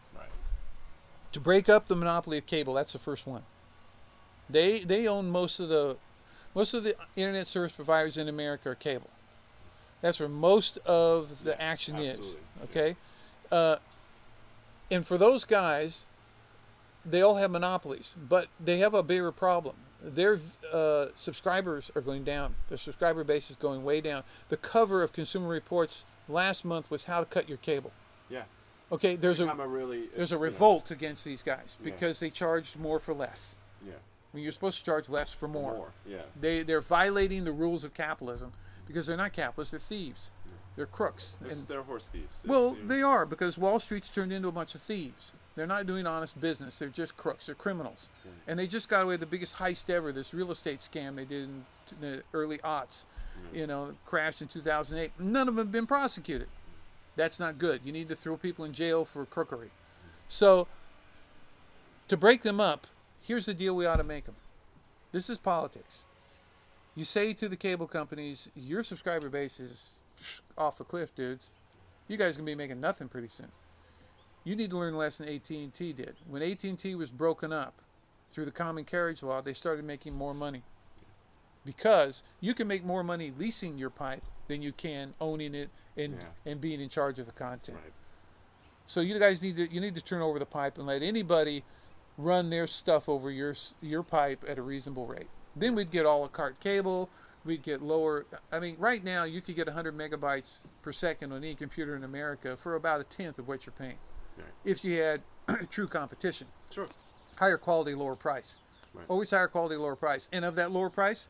To break up the monopoly of cable that's the first one. They they own most of the most of the internet service providers in america are cable. That's where most of the Yeah, action is absolutely. okay? Uh, and for those guys they all have monopolies but they have a bigger problem. Their uh, subscribers are going down. Their subscriber base is going way down. The cover of consumer reports last month was how to cut your cable. Yeah. Okay there's a really. there's a it's, you know, revolt against these guys Yeah. because they charged more for less. Yeah. I mean, you're supposed to charge less for more. More. Yeah. They they're violating the rules of capitalism because they're not capitalists. They're thieves. They're crooks. It's, And they're horse thieves. It's, well, you know, they are because Wall Street's turned into a bunch of thieves. They're not doing honest business. They're just crooks. They're criminals. And they just got away with the biggest heist ever. This real estate scam they did in the early aughts. You know, crashed in 2008. None of them have been prosecuted. That's not good. You need to throw people in jail for crookery. So, to break them up, here's the deal we ought to make them. This is politics. You say to the cable companies, your subscriber base is off the cliff, dudes. You guys are gonna be making nothing pretty soon. You need to learn the lesson AT&T did. When AT&T was broken up through the common carriage law, they started making more money. Because you can make more money leasing your pipe than you can owning it and Yeah. and being in charge of the content. Right. So you guys need to you need to turn over the pipe and let anybody run their stuff over your your pipe at a reasonable rate. Then we'd get all a cart cable. We'd get lower. I mean, right now you could get 100 megabytes per second on any computer in America for about a tenth of what you're paying. Right. If you had true competition, Sure. higher quality, lower price. Right. Always higher quality, lower price. And of that lower price,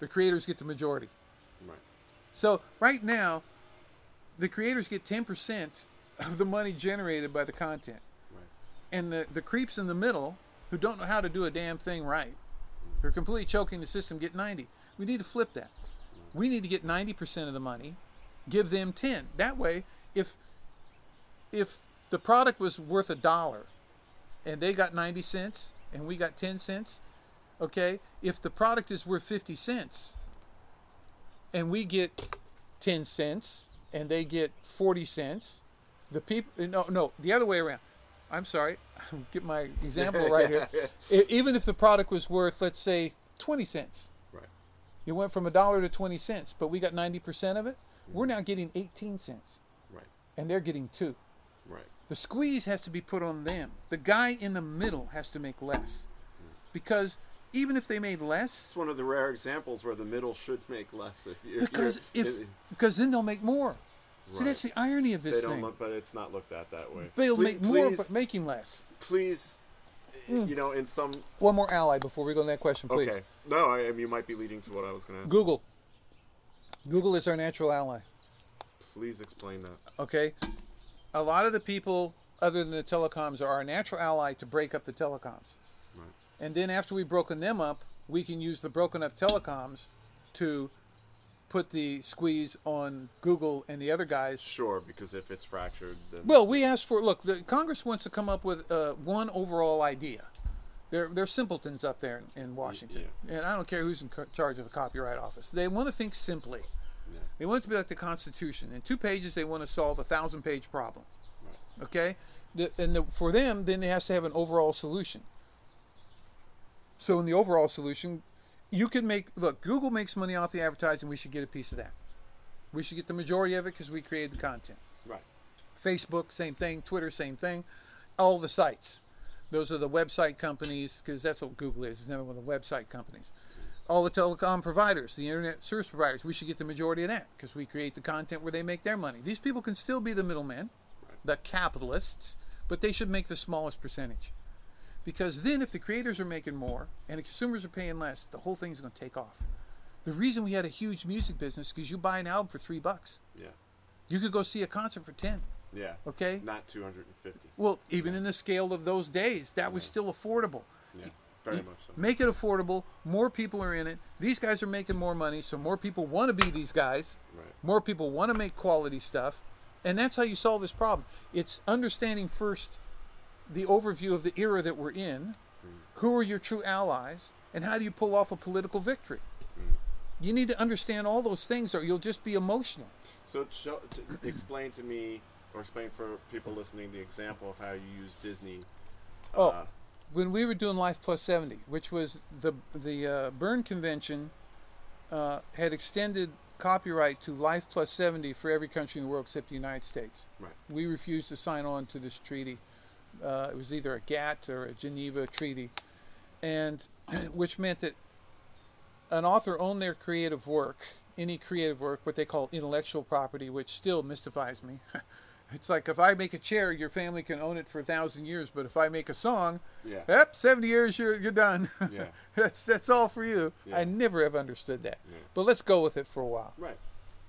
the creators get the majority. Right. So right now, the creators get 10% of the money generated by the content. Right. And the, the creeps in the middle who don't know how to do a damn thing right, who are completely choking the system, get 90. We need to flip that. We need to get 90% of the money, give them 10. That way, if if the product was worth a dollar and they got 90 cents and we got 10 cents, okay? If the product is worth 50 cents and we get 10 cents and they get 40 cents, the people no no, the other way around. I'm sorry. Get my example right here. Even if the product was worth let's say 20 cents. Right. You went from a dollar to 20 cents, but we got 90% of it. We're now getting 18 cents Right. and they're getting 2. Right. The squeeze has to be put on them. The guy in the middle has to make less. Mm. Because even if they made less, It's one of the rare examples where the middle should make less. If, if because if because then they'll make more. See, that's the irony of this they don't thing. look, but it's not looked at that way. They'll Please- make more, please, but making less. please, Hmm. you know, in some. One more ally before we go to that question, please. Okay. No, I, I mean, you might be leading to what I was going to. Google. Google is our natural ally. Please explain that. Okay, a lot of the people other than the telecoms are our natural ally to break up the telecoms. And then after we've broken them up, we can use the broken up telecoms to put the squeeze on Google and the other guys. Sure, because if it's fractured, then. Well, we asked for look. The Congress wants to come up with uh, one overall idea. They're they're simpletons up there in, in Washington, and I don't care who's in co- charge of the copyright office. They want to think simply. Yeah. They want it to be like the Constitution. In two pages, they want to solve a thousand page problem. Right. Okay, the, and the, for them, then it has to have an overall solution. So in the overall solution, you can make look. Google makes money off the advertising. We should get a piece of that. We should get the majority of it because we created the content. Right. Facebook, same thing. Twitter, same thing. All the sites. Those are the website companies because that's what Google is. It's never one of the website companies. All the telecom providers, the internet service providers, we should get the majority of that because we create the content where they make their money. These people can still be the middlemen, the capitalists, but they should make the smallest percentage. Because then, if the creators are making more and the consumers are paying less, the whole thing's going to take off. The reason we had a huge music business because you buy an album for three bucks. Yeah. You could go see a concert for ten. Yeah. Okay. Not 250. Well, even in the scale of those days, that was still affordable. Yeah. Very much so. Make it affordable. More people are in it. These guys are making more money, so more people want to be these guys. Right. More people want to make quality stuff. And that's how you solve this problem. It's understanding first the overview of the era that we're in, who are your true allies, and how do you pull off a political victory. You need to understand all those things or you'll just be emotional. So show, t- explain to me, or explain for people listening, the example of how you use Disney. Oh, uh, when we were doing Life Plus 70, which was the the uh, Berne Convention, uh, had extended copyright to Life Plus 70 for every country in the world except the United States. Right. We refused to sign on to this treaty. Uh, it was either a GATT or a Geneva treaty, and which meant that an author owned their creative work, any creative work, what they call intellectual property, which still mystifies me. It's like if I make a chair, your family can own it for a thousand years, but if I make a song, Yeah. yep, seventy years, you're you're done. Yeah. that's that's all for you. Yeah. I never have understood that, Yeah. but let's go with it for a while. Right.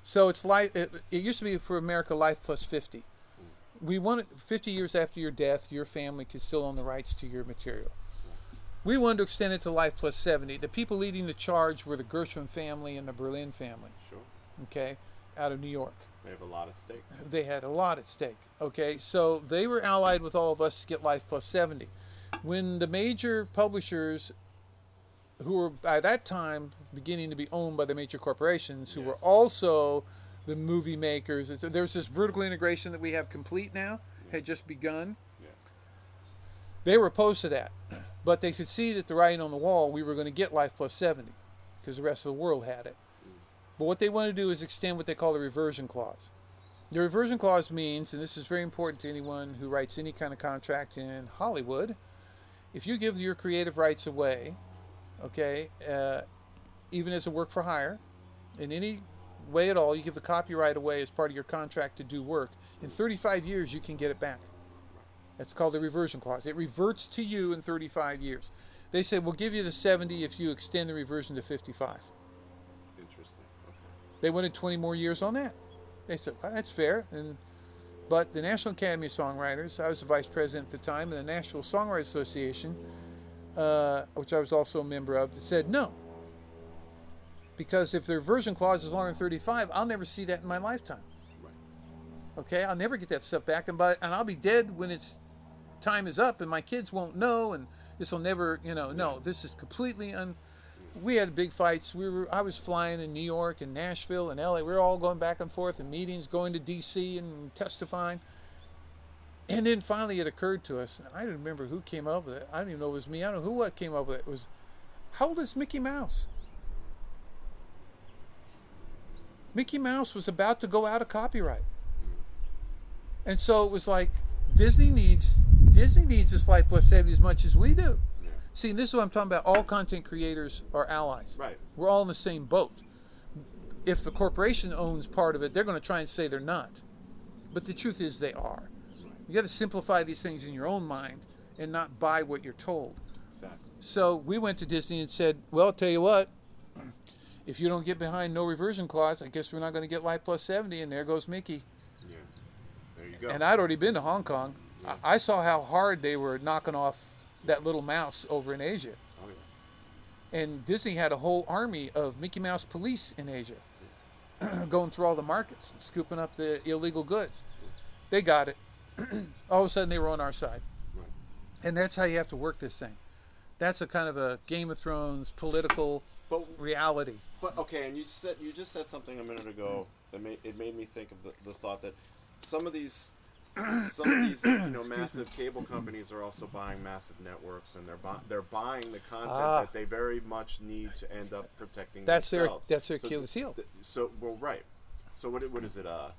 So it's life. It, it used to be for America Life Plus 50, We wanted 50 years after your death, your family could still own the rights to your material. We wanted to extend it to life plus 70. The people leading the charge were the Gershwin family and the Berlin family, Sure. okay, out of New York. They have a lot at stake. They had a lot at stake, okay? So they were allied with all of us to get life plus 70. When the major publishers, who were by that time beginning to be owned by the major corporations, who were also the movie makers, it's- there's this vertical integration that we have complete now, had just begun. Yeah. They were opposed to that, but they could see that the writing on the wall, we were going to get Life Plus 70 because the rest of the world had it. But what they want to do is extend what they call the reversion clause. The reversion clause means, and this is very important to anyone who writes any kind of contract in Hollywood, if you give your creative rights away, okay, uh, even as a work for hire, in any way at all, you give the copyright away as part of your contract to do work, in 35 years you can get it back. That's called the reversion clause. It reverts to you in 35 years. They said, we'll give you the 70 if you extend the reversion to 55. Interesting. Okay. They wanted 20 more years on that. They said, well, that's fair. And But the National Academy of Songwriters, I was the vice president at the time, and the Nashville Songwriters Association, uh, which I was also a member of, said no. Because if the reversion clause is longer than 35, I'll never see that in my lifetime. Right. Okay, I'll never get that stuff back, and by and I'll be dead when its time is up, and my kids won't know, and this will never, you know, no, this is completely un. We had big fights. We were, I was flying in New York and Nashville and LA. We were all going back and forth in meetings, going to D.C. and testifying. And then finally, it occurred to us. And I don't remember who came up with it. I don't even know if it was me. I don't know who what came up with it. It was, how old is Mickey Mouse? Mickey Mouse was about to go out of copyright. And so it was like Disney needs Disney needs this Life Plus 70 as much as we do. Yeah. See, this is what I'm talking about. All content creators are allies. Right. We're all in the same boat. If the corporation owns part of it, they're going to try and say they're not. But the truth is they are. You got to simplify these things in your own mind and not buy what you're told. Exactly. So we went to Disney and said, "Well, I'll tell you what. If you don't get behind no reversion clause, I guess we're not going to get Life Plus 70." And there goes Mickey. Yeah. There you go. And I'd already been to Hong Kong. I, I saw how hard they were knocking off that little mouse over in Asia. oh yeah. And Disney had a whole army of Mickey Mouse police in Asia, going through all the markets, scooping up the illegal goods. They got it. all of a sudden, they were on our side, Right. and that's how you have to work this thing. That's a kind of a Game of Thrones political But reality. But okay, and you said you just said something a minute ago that made it made me think of the, the thought that some of these some of these you know massive cable companies are also buying massive networks and they're bu- they're buying the content Ah. that they very much need to end up protecting That's their- themselves. that's their So Achilles heel. th- so well, right. So what what is it? Uh,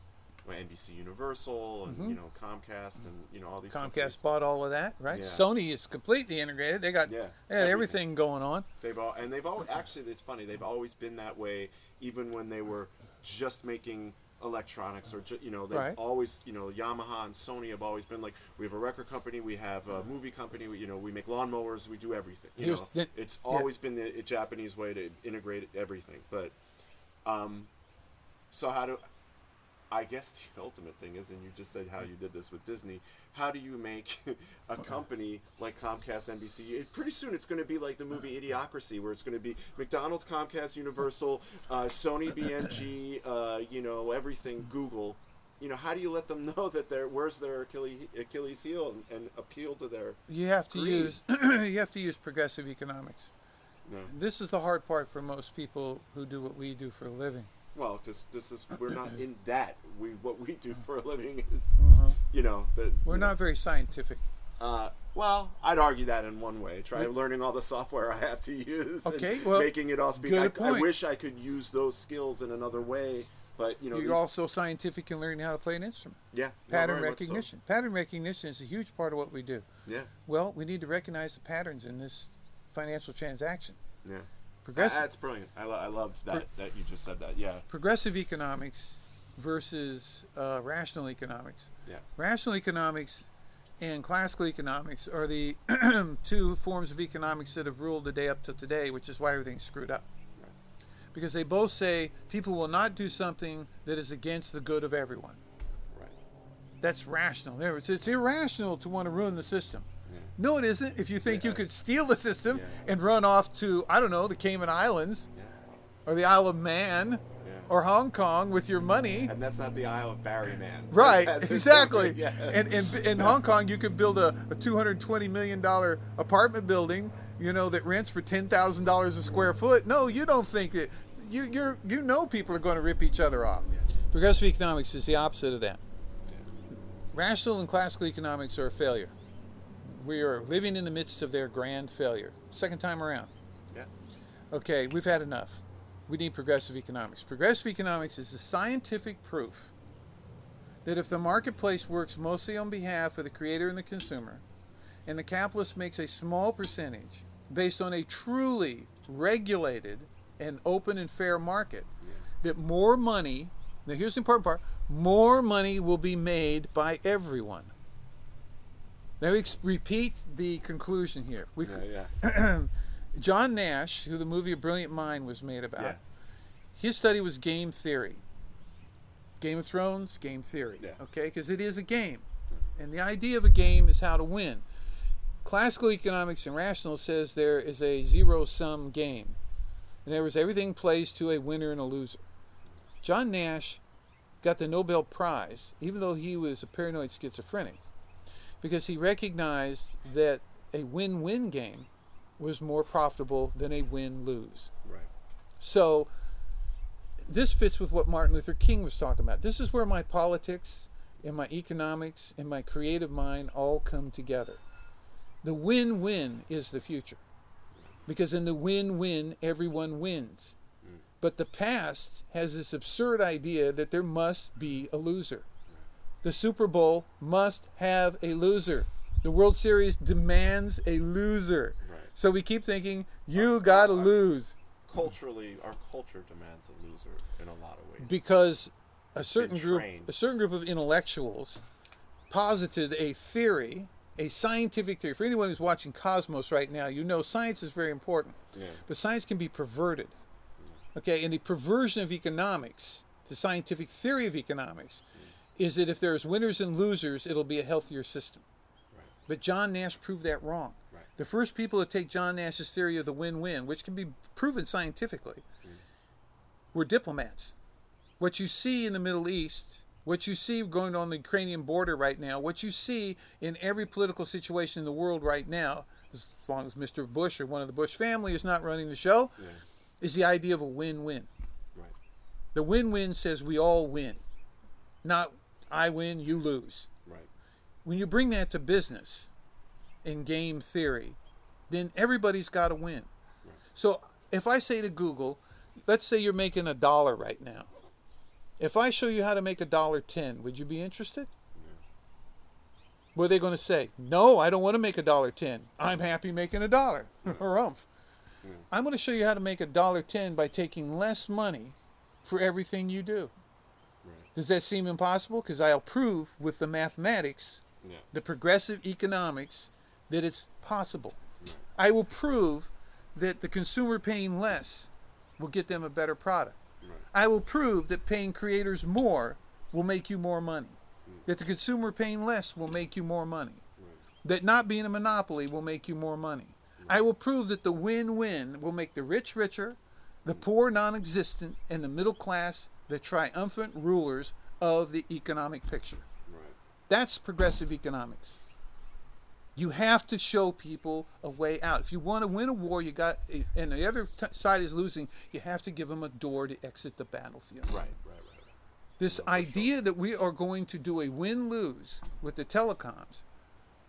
NBC Universal and you know Comcast and you know all these companies. Mm-hmm. Comcast bought all of that, right? Yeah. Sony is completely integrated. They got Yeah, they got everything. everything going on. They've all and they've always actually it's funny they've always been that way even when they were just making electronics or ju- you know they've Right. always you know Yamaha and Sony have always been like we have a record company we have a movie company we, you know we make lawnmowers we do everything you Here's know the- it's yeah. always been the Japanese way to integrate everything but um so how do I guess the ultimate thing is, and you just said how you did this with Disney. How do you make a company like Comcast, NBC? It, pretty soon, it's going to be like the movie Idiocracy, where it's going to be McDonald's, Comcast, Universal, uh, Sony, BMG, uh, you know, everything, Google. You know, how do you let them know that they're where's their Achilles, Achilles heel and, and appeal to their? You have to Greed. use you have to use progressive economics. No. This is the hard part for most people who do what we do for a living. Well, because this is we're not in that. We what we do for a living is, you know, the. We're you know, not very scientific. Uh, well, I'd argue that in one way. Try learning all the software I have to use. and Okay, well, making it all speak. I, I wish I could use those skills in another way, but you know, You're these- also scientific in learning how to play an instrument. yeah, Pattern much so. recognition. Pattern recognition is a huge part of what we do. Yeah, Well, we need to recognize the patterns in this financial transaction. yeah. Progressive That's brilliant. I, lo- I love that that you just said that. Yeah, progressive economics versus uh, rational economics. yeah, Rational economics and classical economics are the two forms of economics that have ruled the day up to today, which is why everything's screwed up. Because they both say people will not do something that is against the good of everyone. right. That's rational. Words, it's irrational to want to ruin the system. No, it isn't. If you think you could steal the system Yeah. and run off to, I don't know, the Cayman Islands Yeah. or the Isle of Man Yeah. or Hong Kong with your money. And that's not the Isle of Barry Man. Right, exactly. Yeah. And in, in Hong Kong, you could build a, a $220 million apartment building, you know, that rents for $10,000 a square foot. No, you don't think that. You, you're, you know people are going to rip each other off. Progressive economics is the opposite of that. Rational and classical economics are a failure. We are living in the midst of their grand failure. Second time around. yeah. Okay, we've had enough. We need progressive economics. Progressive economics is the scientific proof that if the marketplace works mostly on behalf of the creator and the consumer, and the capitalist makes a small percentage based on a truly regulated and open and fair market, that more money, now here's the important part, more money will be made by everyone. Now, ex- repeat the conclusion here. We've, Yeah, yeah. John Nash, who the movie A Brilliant Mind was made about, Yeah. his study was game theory. Game of Thrones, game theory. Yeah. Okay, because it is a game. And the idea of a game is how to win. Classical economics and rational says there is a zero sum game. In other words, everything plays to a winner and a loser. John Nash got the Nobel Prize, even though he was a paranoid schizophrenic, because he recognized that a win win game was more profitable than a win lose. Right. So this fits with what Martin Luther King was talking about. This is where my politics and my economics and my creative mind all come together. The win win is the future. Because in the win win, everyone wins. Mm. But the past has this absurd idea that there must be a loser. The Super Bowl must have a loser. The World Series demands a loser. Right. So we keep thinking, you got to lose. Culturally, our culture demands a loser in a lot of ways. because a certain group a certain group of intellectuals posited a theory a scientific theory for anyone who's watching cosmos right now you know science is very important Yeah. but science can be perverted okay and the perversion of economics the scientific theory of economics is that if there's winners and losers it'll be a healthier system Right. but john nash proved that wrong Right. the first people to take john nash's theory of the win-win which can be proven scientifically mm. were diplomats what you see in the Middle East, what you see going on the Ukrainian border right now, what you see in every political situation in the world right now, as long as Mr. Bush or one of the Bush family is not running the show, Yeah. is the idea of a win-win. Right. The win-win says we all win, not I win, you lose. Right. When you bring that to business in game theory, then everybody's got to win. So if I say to Google, let's say you're making a dollar right now. If I show you how to make a dollar ten, would you be interested? What are they going to say? No, I don't want to make a dollar ten. I'm happy making a dollar. Harumph. I'm going to show you how to make a dollar ten by taking less money for everything you do. Right. Does that seem impossible? Because I'll prove with the mathematics Yeah. the progressive economics that it's possible. I will prove that the consumer paying less will get them a better product. Right. I will prove that paying creators more will make you more money. Mm. That the consumer paying less will make you more money. That not being a monopoly will make you more money. I will prove that the win win will make the rich richer, the poor non existent, and the middle class the triumphant rulers of the economic picture. Right. That's progressive economics. You have to show people a way out. If you want to win a war, you got, and the other t- side is losing, you have to give them a door to exit the battlefield. Right. Right. Right. This idea that we are going to do a win lose with the telecoms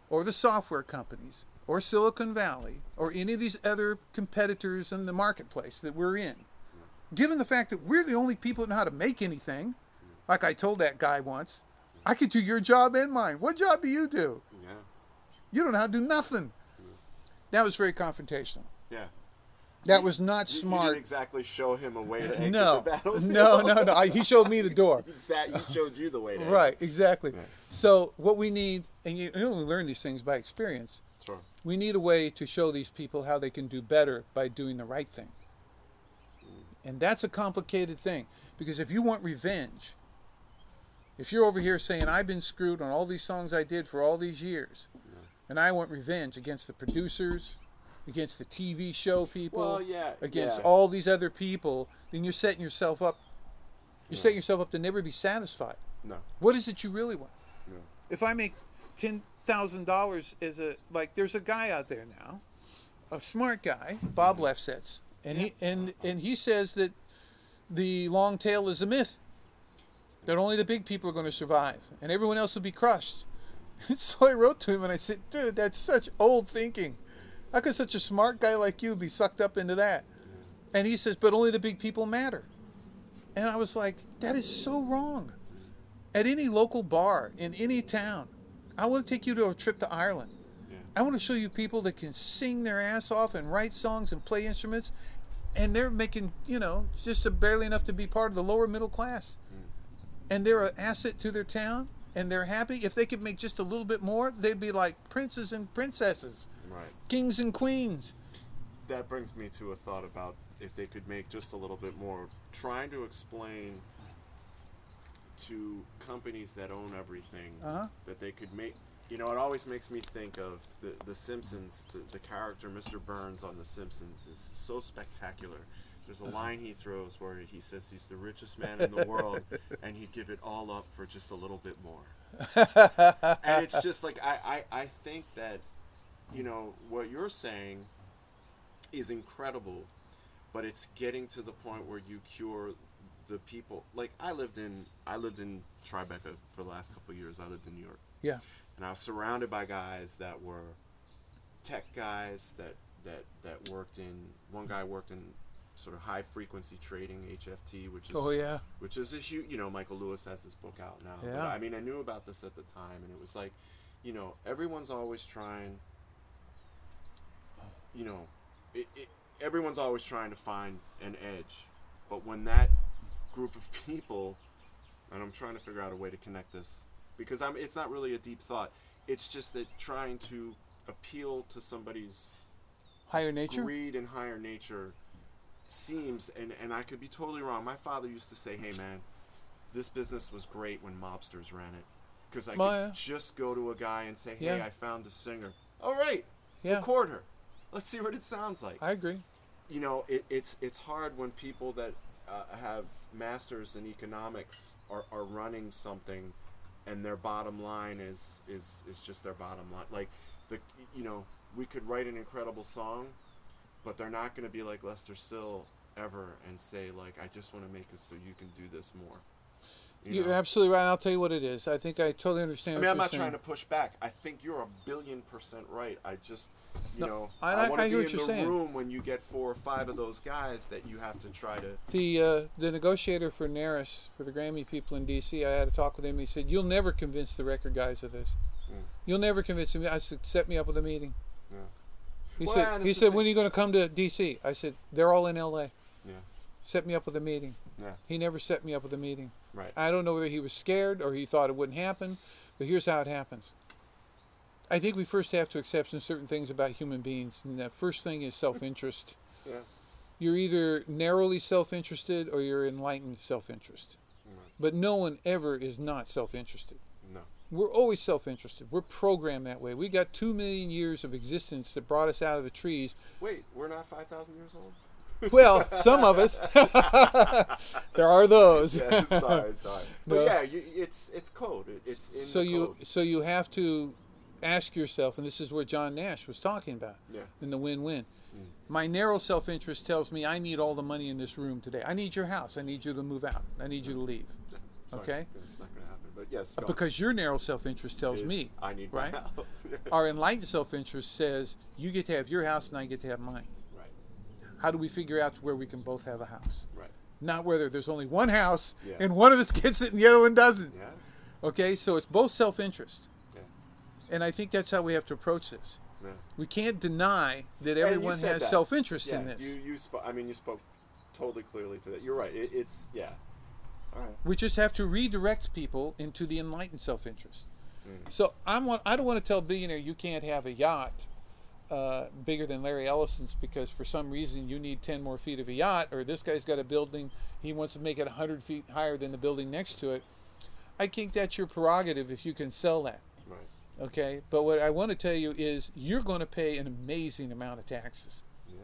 or the software companies or Silicon Valley or any of these other competitors in the marketplace that we're in, given the fact that we're the only people that know how to make anything, like I told that guy once, I could do your job and mine. What job do you do? Yeah. You don't know how to do nothing. That was very confrontational. Yeah. That was not You- You smart. didn't exactly show him a way to exit no, the battlefield. no, no, no. I, he showed me the door. Exactly. He showed you the way to Right, exit. exactly. So what we need, and you, you only learn these things by experience. Sure. We need a way to show these people how they can do better by doing the right thing. And that's a complicated thing because if you want revenge, If you're over here saying I've been screwed on all these songs I did for all these years, and I want revenge against the producers, against the TV show people, Well, yeah, against yeah. all these other people, then you're setting yourself up. You're setting yourself up to never be satisfied. No. What is it you really want? No. If I make ten thousand dollars as a like, there's a guy out there now, a smart guy, Bob Lefsetz, and he and and he says that the long tail is a myth. That only the big people are going to survive, and everyone else will be crushed. And so I wrote to him and I said, "Dude, that's such old thinking. How could such a smart guy like you be sucked up into that?" And he says, "But only the big people matter." And I was like, "That is so wrong." At any local bar in any town, I want to take you to a trip to Ireland. I want to show you people that can sing their ass off and write songs and play instruments, and they're making, you know, just a barely enough to be part of the lower middle class. And they're an asset to their town, and they're happy. If they could make just a little bit more, they'd be like princes and princesses, Right. kings and queens. That brings me to a thought about if they could make just a little bit more. Trying to explain to companies that own everything Uh-huh. that they could make. You know, it always makes me think of the The Simpsons. The, the character Mr. Burns on The Simpsons is so spectacular. There's a uh-huh. line he throws where he says he's the richest man in the world, and he'd give it all up for just a little bit more. and it's just like I, I, I think that you know what you're saying is incredible but it's getting to the point where you cure the people like i lived in i lived in tribeca for the last couple years i lived in new york Yeah. and i was surrounded by guys that were tech guys that that that worked in one guy worked in sort of high frequency trading hft which is Oh yeah. which is a huge you know michael lewis has his book out now but Yeah. i mean i knew about this at the time and it was like you know everyone's always trying you know it, it, everyone's always trying to find an edge but when that group of people and i'm trying to figure out a way to connect this because i'm it's not really a deep thought it's just that trying to appeal to somebody's Higher nature. greed and higher nature seems and and I could be totally wrong. My father used to say, "Hey man, this business was great when mobsters ran it because I Oh, could just go to a guy and say, "Hey, Yeah. I found a singer. All right, Yeah. record her. Let's see what it sounds like." I agree. you know, it, it's it's hard when people that uh, have masters in economics are, are running something, and their bottom line is is is just their bottom line. Like the you know, we could write an incredible song, but they're not going to be like Lester Sill ever and say like, I just want to make it so you can do this more. You You're know? absolutely right. I'll tell you what it is. I think I totally understand. I mean, I'm not saying. trying to push back. I think you're a billion percent right. I just, you No, know, I- I, I- want to be in the saying. room when you get four or five of those guys that you have to try to. The uh, the negotiator for NARAS for the Grammy people in D.C. I had a talk with him. He said, "You'll never convince the record guys of this. Mm. You'll never convince them." I said, "Set me up with a meeting." Yeah. He Well, said, "He said, thing- when are you going to come to D.C.?" I said, "They're all in L.A. Yeah. Set me up with a meeting." Yeah. He never set me up with a meeting. Right. I don't know whether he was scared or he thought it wouldn't happen, but here's how it happens. I think we first have to accept some certain things about human beings, and the first thing is self-interest. Yeah. You're either narrowly self-interested or you're enlightened self-interest. Right. But no one ever is not self-interested. No. We're always self-interested. We're programmed that way. We got two million years of existence that brought us out of the trees. Wait, we're not five thousand years old. Well, some of us. there are those. Yeah, sorry, sorry. But No. yeah, you, it's it's code. It, it's in so you code. so you have to ask yourself, and this is what John Nash was talking about Yeah. in the win-win. Mm. My narrow self-interest tells me I need all the money in this room today. I need your house. I need you to move out. I need you to leave. Sorry, Okay. It's not going to happen. But yes. go on. Because your narrow self-interest tells Is me. I need right? my house. Our enlightened self-interest says you get to have your house and I get to have mine. How do we figure out where we can both have a house? Right. Not whether there's only one house Yeah. and one of us gets it and the other one doesn't. Yeah. Okay, so it's both self-interest. Yeah. And I think that's how we have to approach this. Yeah. We can't deny that everyone has that. self-interest Yeah, in this. You you spoke. I mean, you spoke totally clearly to that. You're right. It, it's yeah. All right. We just have to redirect people into the enlightened self-interest. Mm. So I'm I don't want to tell a billionaire you can't have a yacht uh, bigger than Larry Ellison's because for some reason you need 10 more feet of a yacht, or this guy's got a building he wants to make it 100 feet higher than the building next to it. I think that's your prerogative if you can sell that. Right. Okay, but what I want to tell you is you're going to pay an amazing amount of taxes Yeah.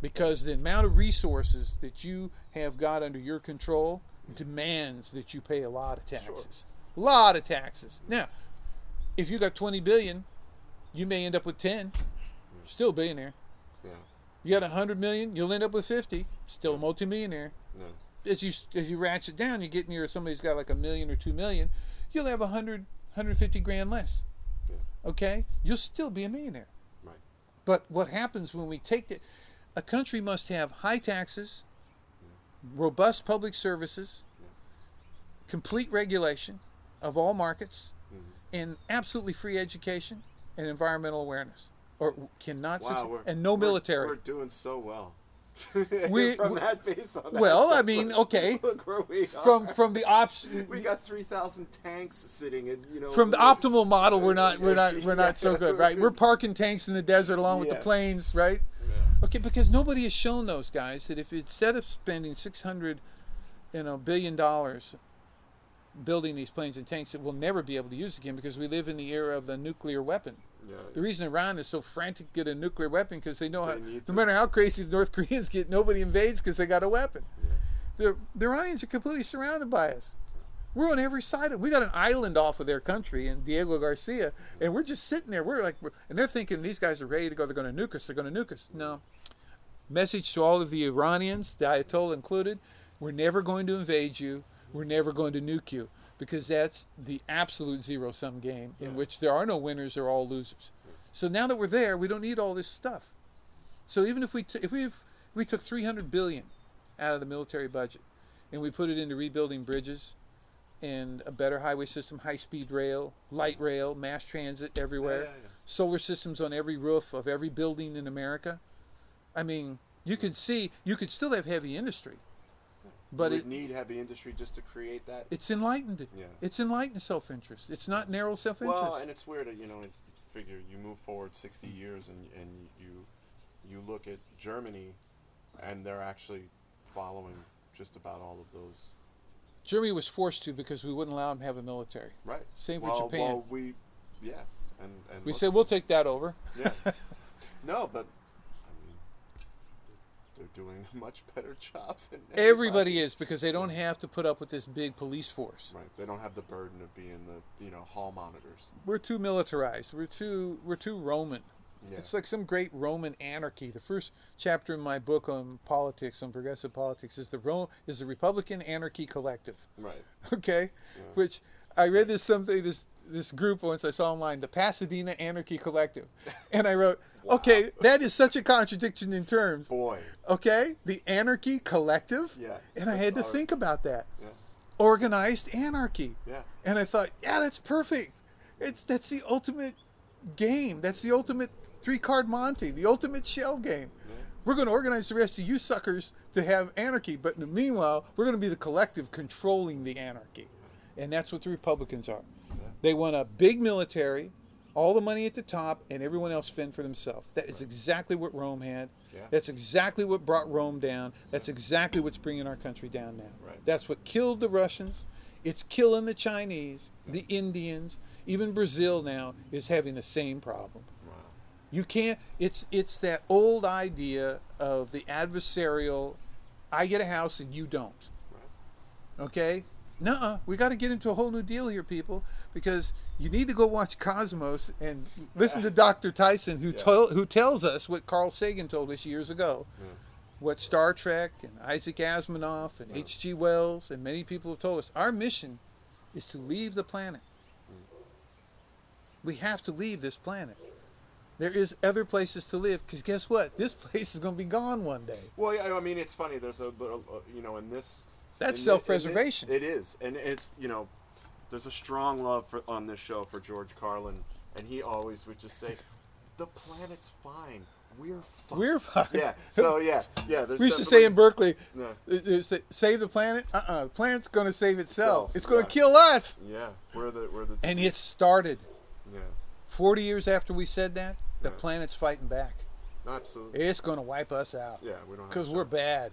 because the amount of resources that you have got under your control demands that you pay a lot of taxes. Sure. A lot of taxes. Now, if you got 20 billion, you may end up with 10. Still a billionaire. Yeah. You got 100 million, you'll end up with 50. Still a multimillionaire. No. As you as you ratchet down, you get near somebody's got like a million or 2 million, you'll have 100 150 grand less. Yeah. Okay? You'll still be a millionaire. Right. But what happens when we take it? A country must have high taxes, robust public services, complete regulation of all markets, Mm-hmm. and absolutely free education and environmental awareness, or cannot Wow. succeed. And no we're- military. We're doing so well. We- from we- that base on that. Well, I mean, okay. Look where we are. from from the ops we got three thousand tanks sitting in. You know. from the optimal model, we're not we're not we're not so good, right? We're parking tanks in the desert along with the planes, right? Yeah. Okay, because nobody has shown those guys that if instead of spending six hundred, you know, billion dollars building these planes and tanks that we'll never be able to use again because we live in the era of the nuclear weapon. Yeah. The reason Iran is so frantic to get a nuclear weapon because they know how, no matter how crazy the North Koreans get, nobody invades because they got a weapon. Yeah. The, the Iranians are completely surrounded by us. We're on every side of. We got an island off of their country in Diego Garcia, and we're just sitting there. We're like, we're, and they're thinking these guys are ready to go. They're going to nuke us. They're going to nuke us. No. Message to all of the Iranians, the Ayatollah included: We're never going to invade you. We're never going to nuke you because that's the absolute zero-sum game in Yeah. which there are no winners. They're all losers. So now that we're there, we don't need all this stuff. So even if we t- if we if we took 300 billion out of the military budget and we put it into rebuilding bridges and a better highway system, high-speed rail, light rail, mass transit everywhere, yeah, yeah. solar systems on every roof of every building in America. I mean, you could see you could still have heavy industry, but it, need heavy industry just to create that. it's enlightened. Yeah. It's enlightened self-interest. It's not narrow self-interest. Well, and it's weird, you know. It's, figure you move forward 60 years and and you you look at Germany, and they're actually following just about all of those. Germany was forced to because we wouldn't allow them to have a military. Right. Same for well, Japan. Well, we, yeah, and and We look- said we'll take that over. Yeah. no, but they're, doing a much better job than Everybody is because they don't have to put up with this big police force. Right. They don't have the burden of being the you know hall monitors. We're too militarized. We're too we're too Roman. Yeah. It's like some great Roman anarchy. The first chapter in my book on politics, on progressive politics, is the Rome is the Republican Anarchy Collective. Right. Okay, Yeah. which I read this something this this group once I saw online, the Pasadena Anarchy Collective, and I wrote, okay, that is such a contradiction in terms. Boy. Okay, the Anarchy Collective. Yeah, And I had to think about that. Yeah. Organized anarchy. Yeah. And I thought, yeah, that's perfect. It's that's the ultimate game. That's the ultimate three card Monty, the ultimate shell game. Yeah. We're going to organize the rest of you suckers to have anarchy, but in the meanwhile, we're going to be the collective controlling the anarchy. And that's what the Republicans are. They want a big military, all the money at the top, and everyone else fend for themselves. That is exactly what Rome had. Yeah. That's exactly what brought Rome down. That's exactly what's bringing our country down now. Right. That's what killed the Russians. It's killing the Chinese, the Indians, even Brazil now is having the same problem. Wow. You can't. It's it's that old idea of the adversarial. I get a house and you don't. Right. Okay. Nuh-uh. We got to get into a whole new deal here, people, because you need to go watch Cosmos and listen to Dr. Tyson, who Yeah. tol- who tells us what Carl Sagan told us years ago, Yeah. what Star Trek and Isaac Asimov and H.G. Wells and many people have told us. Our mission is to leave the planet. We have to leave this planet. There is other places to live because guess what? This place is going to be gone one day. Well, yeah, I mean, it's funny. There's a little, uh, you know, in this. That's in self-preservation. in thi- It is, and it's you know, there's a strong love for on this show for George Carlin, and he always would just say, "The planet's fine. We're fine." We're fine. Yeah. So yeah, yeah. There's We used to say in Berkeley, Yeah. uh, uh, save the planet. Uh-uh. The planet's going to save itself. Itself, It's going to yeah. kill us. Yeah, we're the we're the. And it started. Yeah, 40 years after we said that, the Yeah. planet's fighting back. absolutely. It's going to wipe us out Yeah, we don't. because we're bad.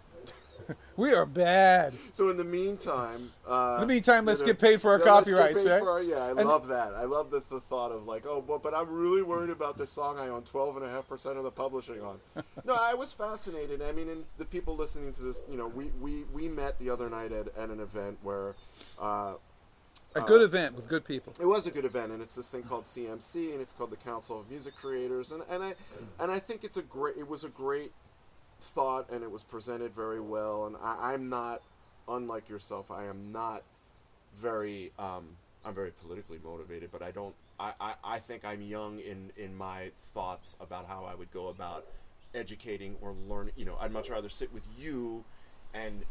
We are bad. So in the meantime, uh, In the meantime, let's you know, get paid for our yeah, copyrights, right? our- yeah, I And- love that. I love the, the thought of like, oh, but, but I'm really worried about this song I own 12.5% of the publishing on. no, I was fascinated. I mean, and the people listening to this, you know, we, we, we met the other night at, at an event where uh, A good event with good people. it was a good event, and it's this thing called CMC, and it's called the Council of Music Creators, and, and I and I think it's a great. It was a great thought, and it was presented very well. And I, I'm not, unlike yourself, I am not very. Um, I'm very politically motivated, but I don't. I, I, I think I'm young in in my thoughts about how I would go about educating or learning. You know, I'd much rather sit with you and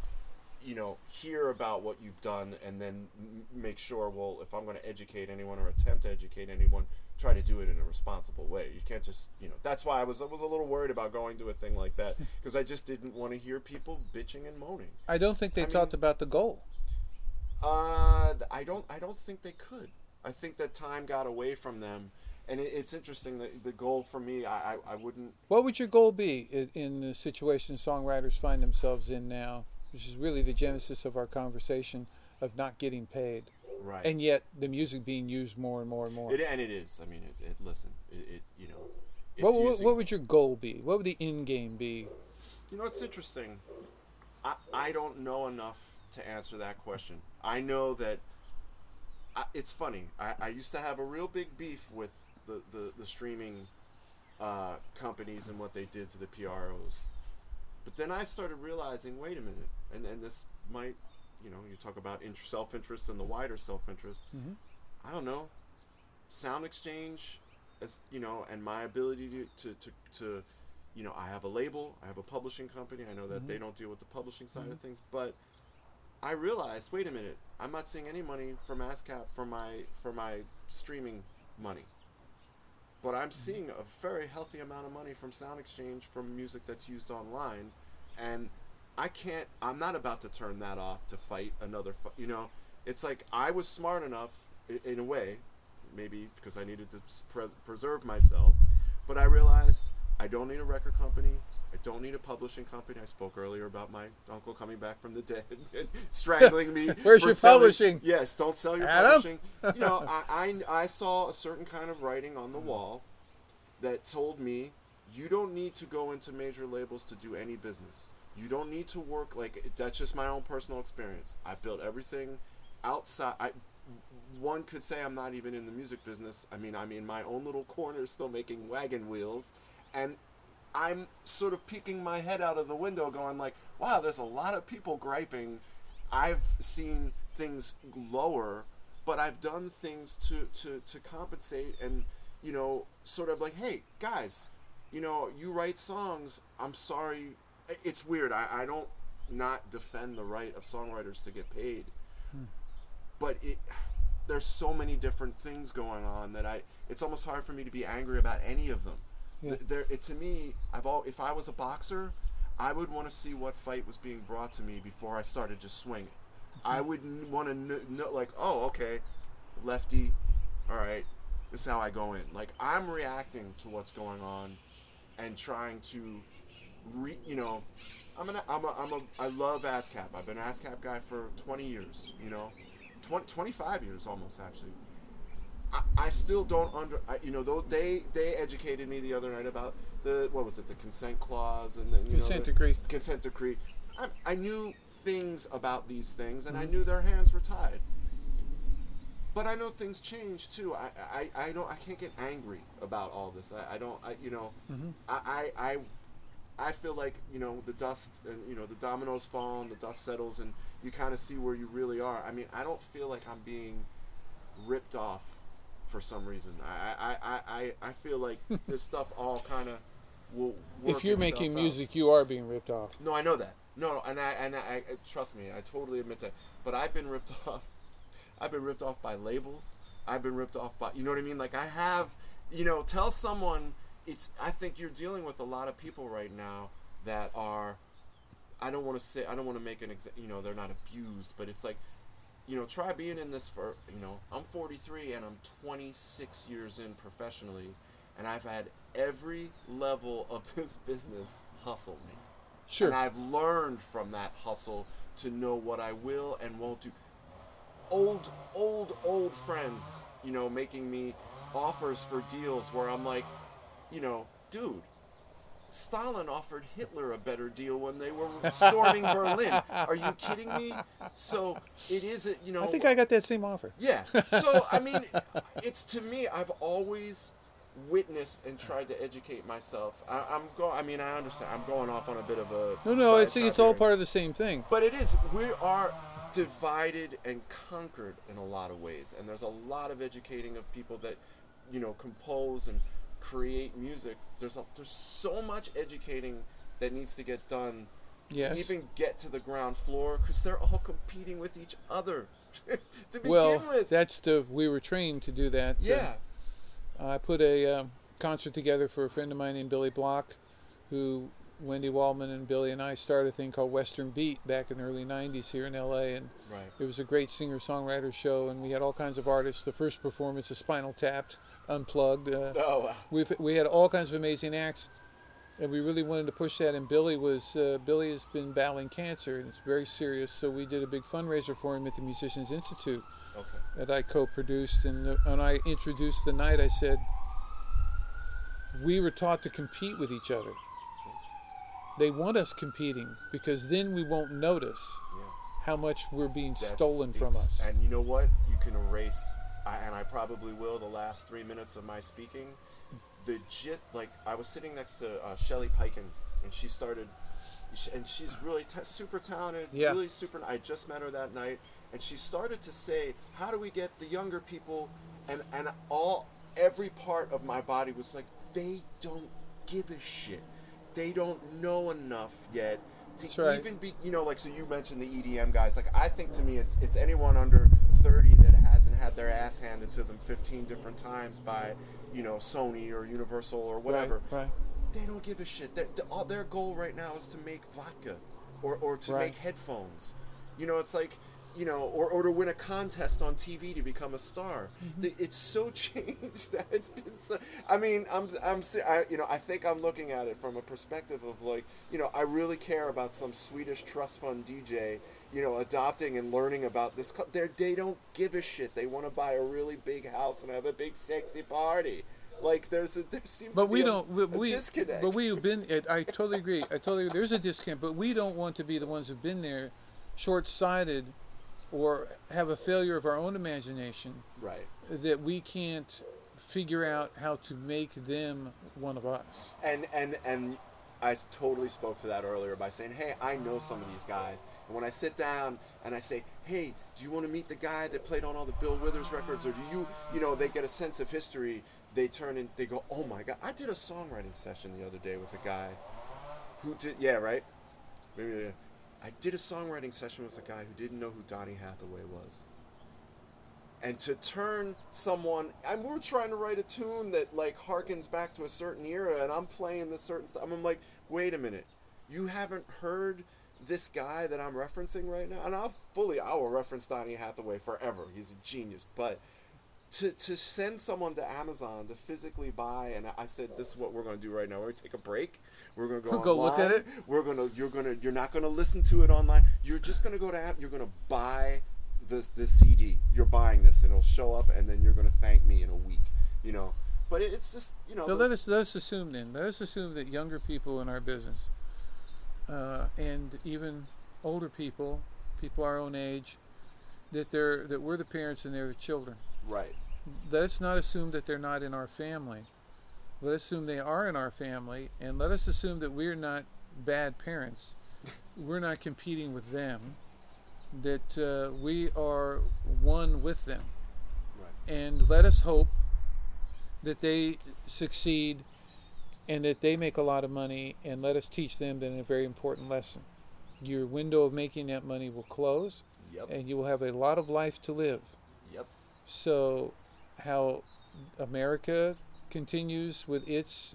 you know, hear about what you've done and then make sure, well, if I'm going to educate anyone or attempt to educate anyone, try to do it in a responsible way. You can't just, you know, that's why I was I was a little worried about going to a thing like that because I just didn't want to hear people bitching and moaning. I don't think they I mean- talked about the goal. Uh, I don't I don't think they could. I think that time got away from them. And it, it's interesting that the goal for me, I, I, I wouldn't What would your goal be in, in the situation songwriters find themselves in now, which is really the genesis of our conversation of not getting paid, right. and yet the music being used more and more and more? it, and it is. I mean, it, it listen, it, it you know, What, what, what would your goal be? What would the end game be? You know, it's interesting. I, I don't know enough to answer that question. I know that I, it's funny. I, I used to have a real big beef with the, the, the streaming uh, companies and what they did to the PROs. But then I started realizing wait a minute, and, and this might, you know, you talk about int- self interest and the wider self interest. Mhm. I don't know. Sound exchange, as you know, and my ability to, to, to, to you know, I have a label, I have a publishing company. I know that they don't deal with the publishing side of things, but I realized, wait a minute, I'm not seeing any money from ASCAP for my for my streaming money. But I'm seeing a very healthy amount of money from Sound Exchange from music that's used online, and I can't. I'm not about to turn that off to fight another. You know, it's like I was smart enough, in a way, maybe because I needed to pres- preserve myself, but I realized I don't need a record company. I don't need a publishing company. I spoke earlier about my uncle coming back from the dead and strangling me. Where's your selling- publishing? Yes, don't sell your Adam? publishing. You know, I, I I saw a certain kind of writing on the mm. wall that told me you don't need to go into major labels to do any business. You don't need to work like that's just my own personal experience. I built everything outside. I one could say I'm not even in the music business. I mean, I'm in my own little corner, still making wagon wheels, and I'm sort of peeking my head out of the window, going like, "Wow, there's a lot of people griping." I've seen things lower, but I've done things to to to compensate, and you know, sort of like, "Hey, guys, you know, you write songs. I'm sorry." It's weird. I, I don't not defend the right of songwriters to get paid, hmm. but it there's so many different things going on that I it's almost hard for me to be angry about any of them. Yeah. There, it, to me, I've all if I was a boxer, I would want to see what fight was being brought to me before I started just swinging. I would want to know, know, like, oh, okay, lefty, all right, this is how I go in. Like I'm reacting to what's going on, and trying to, re, you know, I'm an I'm a I'm a I love ASCAP. I've been an ASCAP guy for 20 years. You know, 20, 25 years almost actually. I, I still don't under I, you know though they they educated me the other night about the what was it the consent clause and you Consent know, the decree. consent decree. I, I knew things about these things and I Mm-hmm. knew their hands were tied. But I know things change too. I, I, I don't I can't get angry about all this. I, I don't I, you know Mm-hmm. I, I I I feel like you know the dust and you know the dominoes fall and the dust settles and you kind of see where you really are. I mean I don't feel like I'm being ripped off for some reason. I I, I, I, I feel like this stuff all kind of will. Work If you're making out. music, you are being ripped off. No, I know that. No, and I and I, I trust me, I totally admit that. But I've been ripped off. I've been ripped off by labels. I've been ripped off by you know what I mean. Like I have, you know, tell someone it's. I think you're dealing with a lot of people right now that are. I don't want to say. I don't want to make an exa- You know, they're not abused, but it's like, you know, try being in this for. You know, I'm 43 and I'm 26 years in professionally, and I've had every level of this business hustle me Sure. And I've learned from that hustle to know what I will and won't do. Old, old, old friends, you know, making me offers for deals where I'm like, you know, dude, Stalin offered Hitler a better deal when they were storming Berlin. Are you kidding me? So it is, a, you know. I think I got that same offer. Yeah. So I mean, it's to me. I've always witnessed and tried to educate myself. I, I'm going. I mean, I understand. I'm going off on a bit of a. No, no, it's it's all part of the same thing. But it is. We are divided and conquered in a lot of ways, and there's a lot of educating of people that, you know, compose and create music. There's a, there's so much educating that needs to get done Yes. to even get to the ground floor because they're all competing with each other to begin Well, with. that's the we were trained to do that. Uh, yeah. I put a um, concert together for a friend of mine named Billy Block, who Wendy Waldman and Billy and I started a thing called Western Beat back in the early '90s here in LA, and Right. it was a great singer-songwriter show, and we had all kinds of artists. The first performance is Spinal Tapped, Unplugged. Uh, Oh, wow. We've, we had all kinds of amazing acts, and we really wanted to push that. And Billy was uh, Billy has been battling cancer, and it's very serious. So we did a big fundraiser for him at the Musicians Institute okay. that I co-produced. And the, when I introduced the night, I said we were taught to compete with each other. They want us competing because then we won't notice Yeah. how much we're being That's stolen from us. And you know what? You can erase, I, and I probably will, the last three minutes of my speaking. The gist, like, I was sitting next to uh, Shelly Peiken, and she started, and she's really ta super talented, Yeah. really super. I just met her that night, and she started to say, "How do we get the younger people?" And and all every part of my body was like, "They don't give a shit. They don't know enough yet." To right. even be, you know, like so you mentioned the EDM guys. Like I think to me, it's it's anyone under thirty that hasn't had their ass handed to them fifteen different times by, you know, Sony or Universal or whatever. Right, right. They don't give a shit. Their, the- all their goal right now is to make vodka, or or to Right. make headphones. You know, it's like. You know, or, or to win a contest on TV to become a star. Mm-hmm. It's so changed that it's been so. I mean, I'm, I'm, I, you know, I think I'm looking at it from a perspective of like, you know, I really care about some Swedish trust fund DJ, you know, adopting and learning about this. co- They're, they don't give a shit. They want to buy a really big house and have a big sexy party. Like there's a there seems But to be we a, don't. We, a we disconnect. but we've been. I I totally agree. I totally. There's a disconnect, but we don't want to be the ones who've been there, short-sighted, or have a failure of our own imagination right. that we can't figure out how to make them one of us. and and and I totally spoke to that earlier by saying, "Hey, I know some of these guys." And when I sit down and I say, "Hey, do you want to meet the guy that played on all the Bill Withers records?" or do you, you know, they get a sense of history. They turn and they go, "Oh my god!" I did a songwriting session the other day with a guy who did, yeah, right. Maybe I did a songwriting session with a guy who didn't know who Donny Hathaway was. And to turn someone and we're trying to write a tune that like harkens back to a certain era and i'm playing this certain stuff i'm like wait a minute. You haven't heard this guy that i'm referencing right now? And i'll fully i will reference donny hathaway forever. He's a genius but to, to send someone to amazon to physically buy and i said this is what we're going to do right now we're going to take a break we're going to go, go look at it. we're going to you're going to you're not going to listen to it online you're just going to go to Am- you're going to buy this this CD. You're buying this, and it'll show up, and then you're going to thank me in a week. You know, but it, it's just you know. So let us, let us assume then. Let us assume that younger people in our business, uh, and even older people, people our own age, that they're that we're the parents and they're the children. Right. Let us not assume that they're not in our family. Let us assume they are in our family, and let us assume that we're not bad parents. we're not competing with them. That uh, we are one with them Right. and let us hope that they succeed and that they make a lot of money and let us teach them then a very important lesson your window of making that money will close Yep. and you will have a lot of life to live. So how america continues with its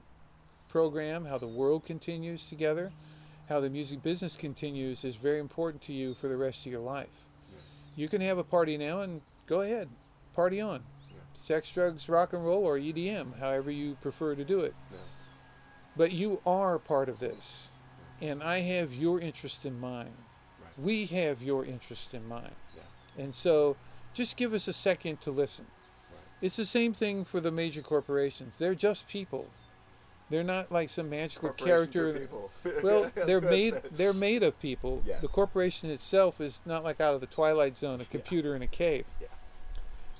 program how the world continues together how the music business continues is very important to you for the rest of your life you can have a party now and go ahead party on sex drugs rock and roll or edm however you prefer to do it Yeah. but you are part of this and I have your interest in mind. Right. We have your interest in mind. Yeah. And so just give us a second to listen. Right. It's the same thing for the major corporations. They're just people. They're not like some magical character. Well, they're made they're made of people. Yes. The corporation itself is not like out of the twilight zone, a computer in a cave. Yeah.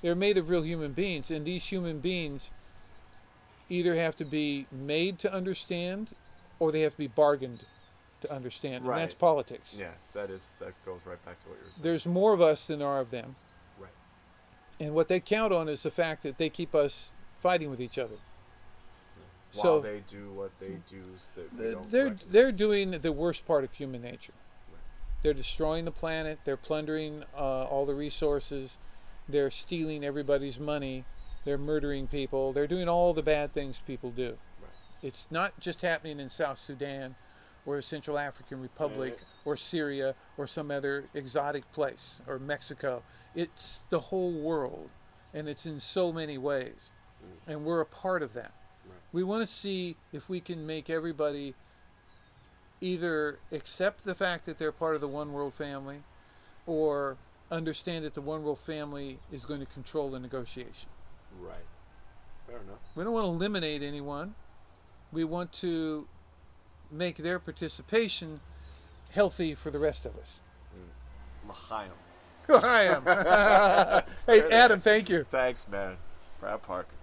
They're made of real human beings, and these human beings either have to be made to understand or they have to be bargained to understand. Right. And that's politics. Yeah, that is that goes right back to what you were saying. There's more of us than there are of them. And what they count on is the fact that they keep us fighting with each other. While So- they do what they do, they They're recognize. they're doing the worst part of human nature. Right. They're destroying the planet. They're plundering uh, all the resources. They're stealing everybody's money. They're murdering people. They're doing all the bad things people do. Right. It's not just happening in South Sudan or Central African Republic Right. or Syria or some other exotic place or Mexico. It's the whole world and it's in so many ways. Mm. And we're a part of that. Right. We want to see if we can make everybody either accept the fact that they're part of the one world family or understand that the one world family is going to control the negotiation. Right. Fair enough. We don't want to eliminate anyone. We want to make their participation healthy for the rest of us. Mm. L'chaim. I am. hey, Adam, thank you. Thanks, man. Brad Parker.